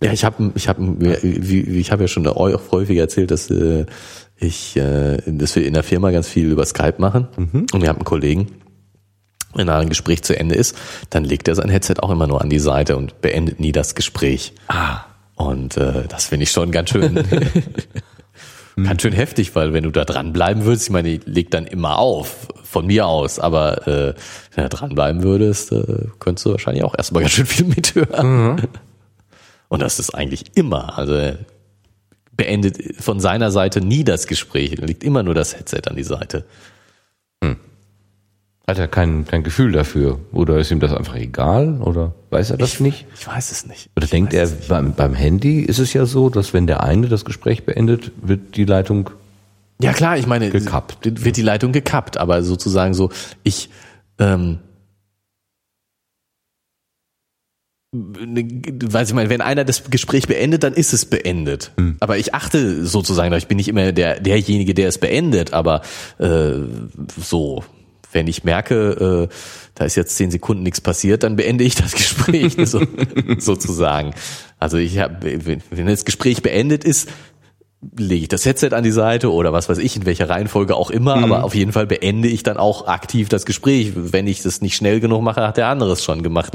Ja, ich habe ich hab, ich hab ja schon auch häufig erzählt, dass äh, ich, äh, dass wir in der Firma ganz viel über Skype machen und wir haben einen Kollegen, wenn da ein Gespräch zu Ende ist, dann legt er sein Headset auch immer nur an die Seite und beendet nie das Gespräch. ah, Und äh, das finde ich schon ganz schön, ganz schön heftig, weil wenn du da dranbleiben würdest, ich meine, ich leg dann immer auf, von mir aus, aber äh, wenn du da dranbleiben würdest, äh, könntest du wahrscheinlich auch erstmal ganz schön viel mithören. Und das ist eigentlich immer, also er beendet von seiner Seite nie das Gespräch, legt immer nur das Headset an die Seite. Hat er kein, kein Gefühl dafür? Oder ist ihm das einfach egal? Oder weiß er das nicht? Ich weiß es nicht. Oder Ich denkt er, beim, beim Handy ist es ja so, dass wenn der eine das Gespräch beendet, wird die Leitung Ja klar, ich meine, Gekappt. wird die Leitung gekappt, aber sozusagen so, ich, ähm, weiß ich mal, wenn einer das Gespräch beendet, dann ist es beendet. Aber ich achte sozusagen, ich bin nicht immer der derjenige, der es beendet, aber äh, so, wenn ich merke, äh, da ist jetzt zehn Sekunden nichts passiert, dann beende ich das Gespräch so, sozusagen. Also ich habe, wenn das Gespräch beendet ist, lege ich das Headset an die Seite oder was weiß ich, in welcher Reihenfolge auch immer, aber auf jeden Fall beende ich dann auch aktiv das Gespräch. Wenn ich das nicht schnell genug mache, hat der andere es schon gemacht.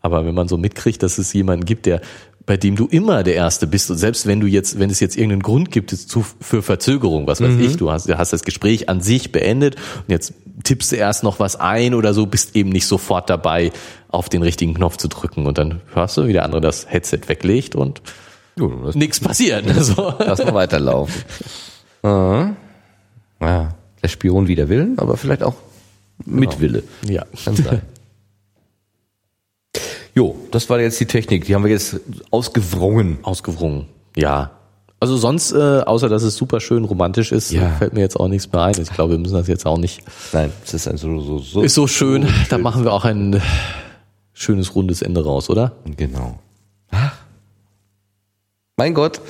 Aber wenn man so mitkriegt, dass es jemanden gibt, der bei dem du immer der Erste bist und selbst wenn du jetzt, wenn es jetzt irgendeinen Grund gibt zu, für Verzögerung, was weiß ich, du hast, du hast das Gespräch an sich beendet und jetzt tippst du erst noch was ein oder so, bist eben nicht sofort dabei, auf den richtigen Knopf zu drücken und dann hörst du, wie der andere das Headset weglegt und nichts passiert. Also, Lass mal weiterlaufen. Ah. Ja, der Spion wider Willen, aber vielleicht auch Mit Wille. Ja. Kann sein. Jo, das war jetzt die Technik. Die haben wir jetzt ausgewrungen. Ausgewrungen. Ja. Also sonst, äh, außer dass es super schön romantisch ist, Ja. fällt mir jetzt auch nichts mehr ein. Ich glaube, wir müssen das jetzt auch nicht. Nein, es ist ein so, so, so. Ist so schön. Da machen wir auch ein schönes rundes Ende raus, oder? Genau. Ach. Mein Gott,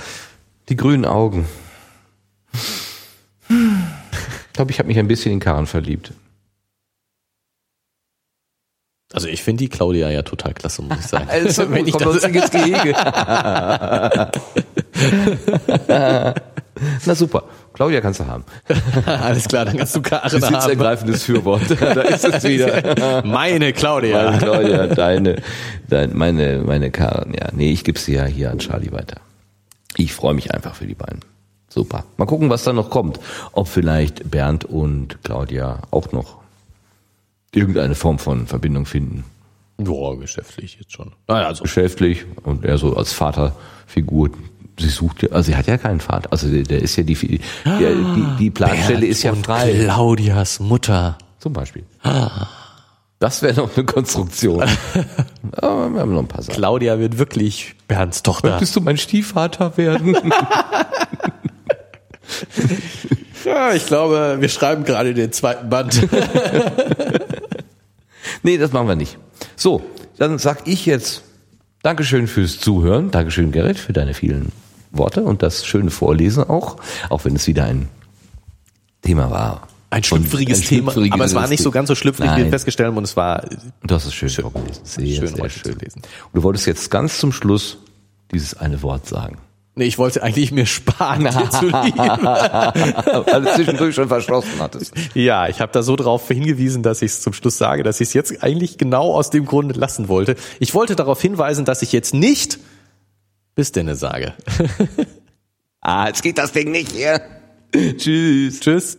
die grünen Augen. Ich glaube, ich habe mich ein bisschen in Karen verliebt. Also ich finde die Claudia ja total klasse, muss ich sagen. Also, Wenn ich das, ins Gehege. Na super, Claudia kannst du haben. alles klar, dann kannst du Karen haben. Besitzergreifendes Fürwort. da ist es wieder. Meine Claudia. Meine Claudia, deine, dein, meine, meine Karen, ja. Nee, ich gebe sie ja hier an Charlie weiter. Ich freue mich einfach für die beiden. Super. Mal gucken, was da noch kommt. Ob vielleicht Bernd und Claudia auch noch irgendeine Form von Verbindung finden. Ja, geschäftlich jetzt schon. Naja, also Geschäftlich und er so als Vaterfigur. Sie sucht ja, also sie hat ja keinen Vater. Also der, ist ja die, der, die, die Planstelle ist ja frei. Claudias Mutter. Zum Beispiel. Das wäre noch eine Konstruktion. Aber wir haben noch ein paar Sachen. Claudia wird wirklich Bernds Tochter. Möchtest du mein Stiefvater werden? Ja, ich glaube, wir schreiben gerade den zweiten Band. nee, das machen wir nicht. So, dann sag ich jetzt Dankeschön fürs Zuhören. Dankeschön, Gerrit, für deine vielen Worte und das schöne Vorlesen auch. Auch wenn es wieder ein Thema war. Ein schlüpfriges Ein Thema, aber es war nicht so ganz so schlüpfrig, wie wir festgestellt haben, und es war hast es schön, vorgelesen. Sehr, schön sehr schön. zu lesen. Und du wolltest jetzt ganz zum Schluss dieses eine Wort sagen. Nee, ich wollte eigentlich mir sparen, dir zu lieben. Weil du zwischendurch schon verschlossen hattest. Ja, ich habe da so drauf hingewiesen, dass ich es zum Schluss sage, dass ich es jetzt eigentlich genau aus dem Grunde lassen wollte. Ich wollte darauf hinweisen, dass ich jetzt nicht bis denne sage. Ah, jetzt geht das Ding nicht hier. Tschüss. Tschüss.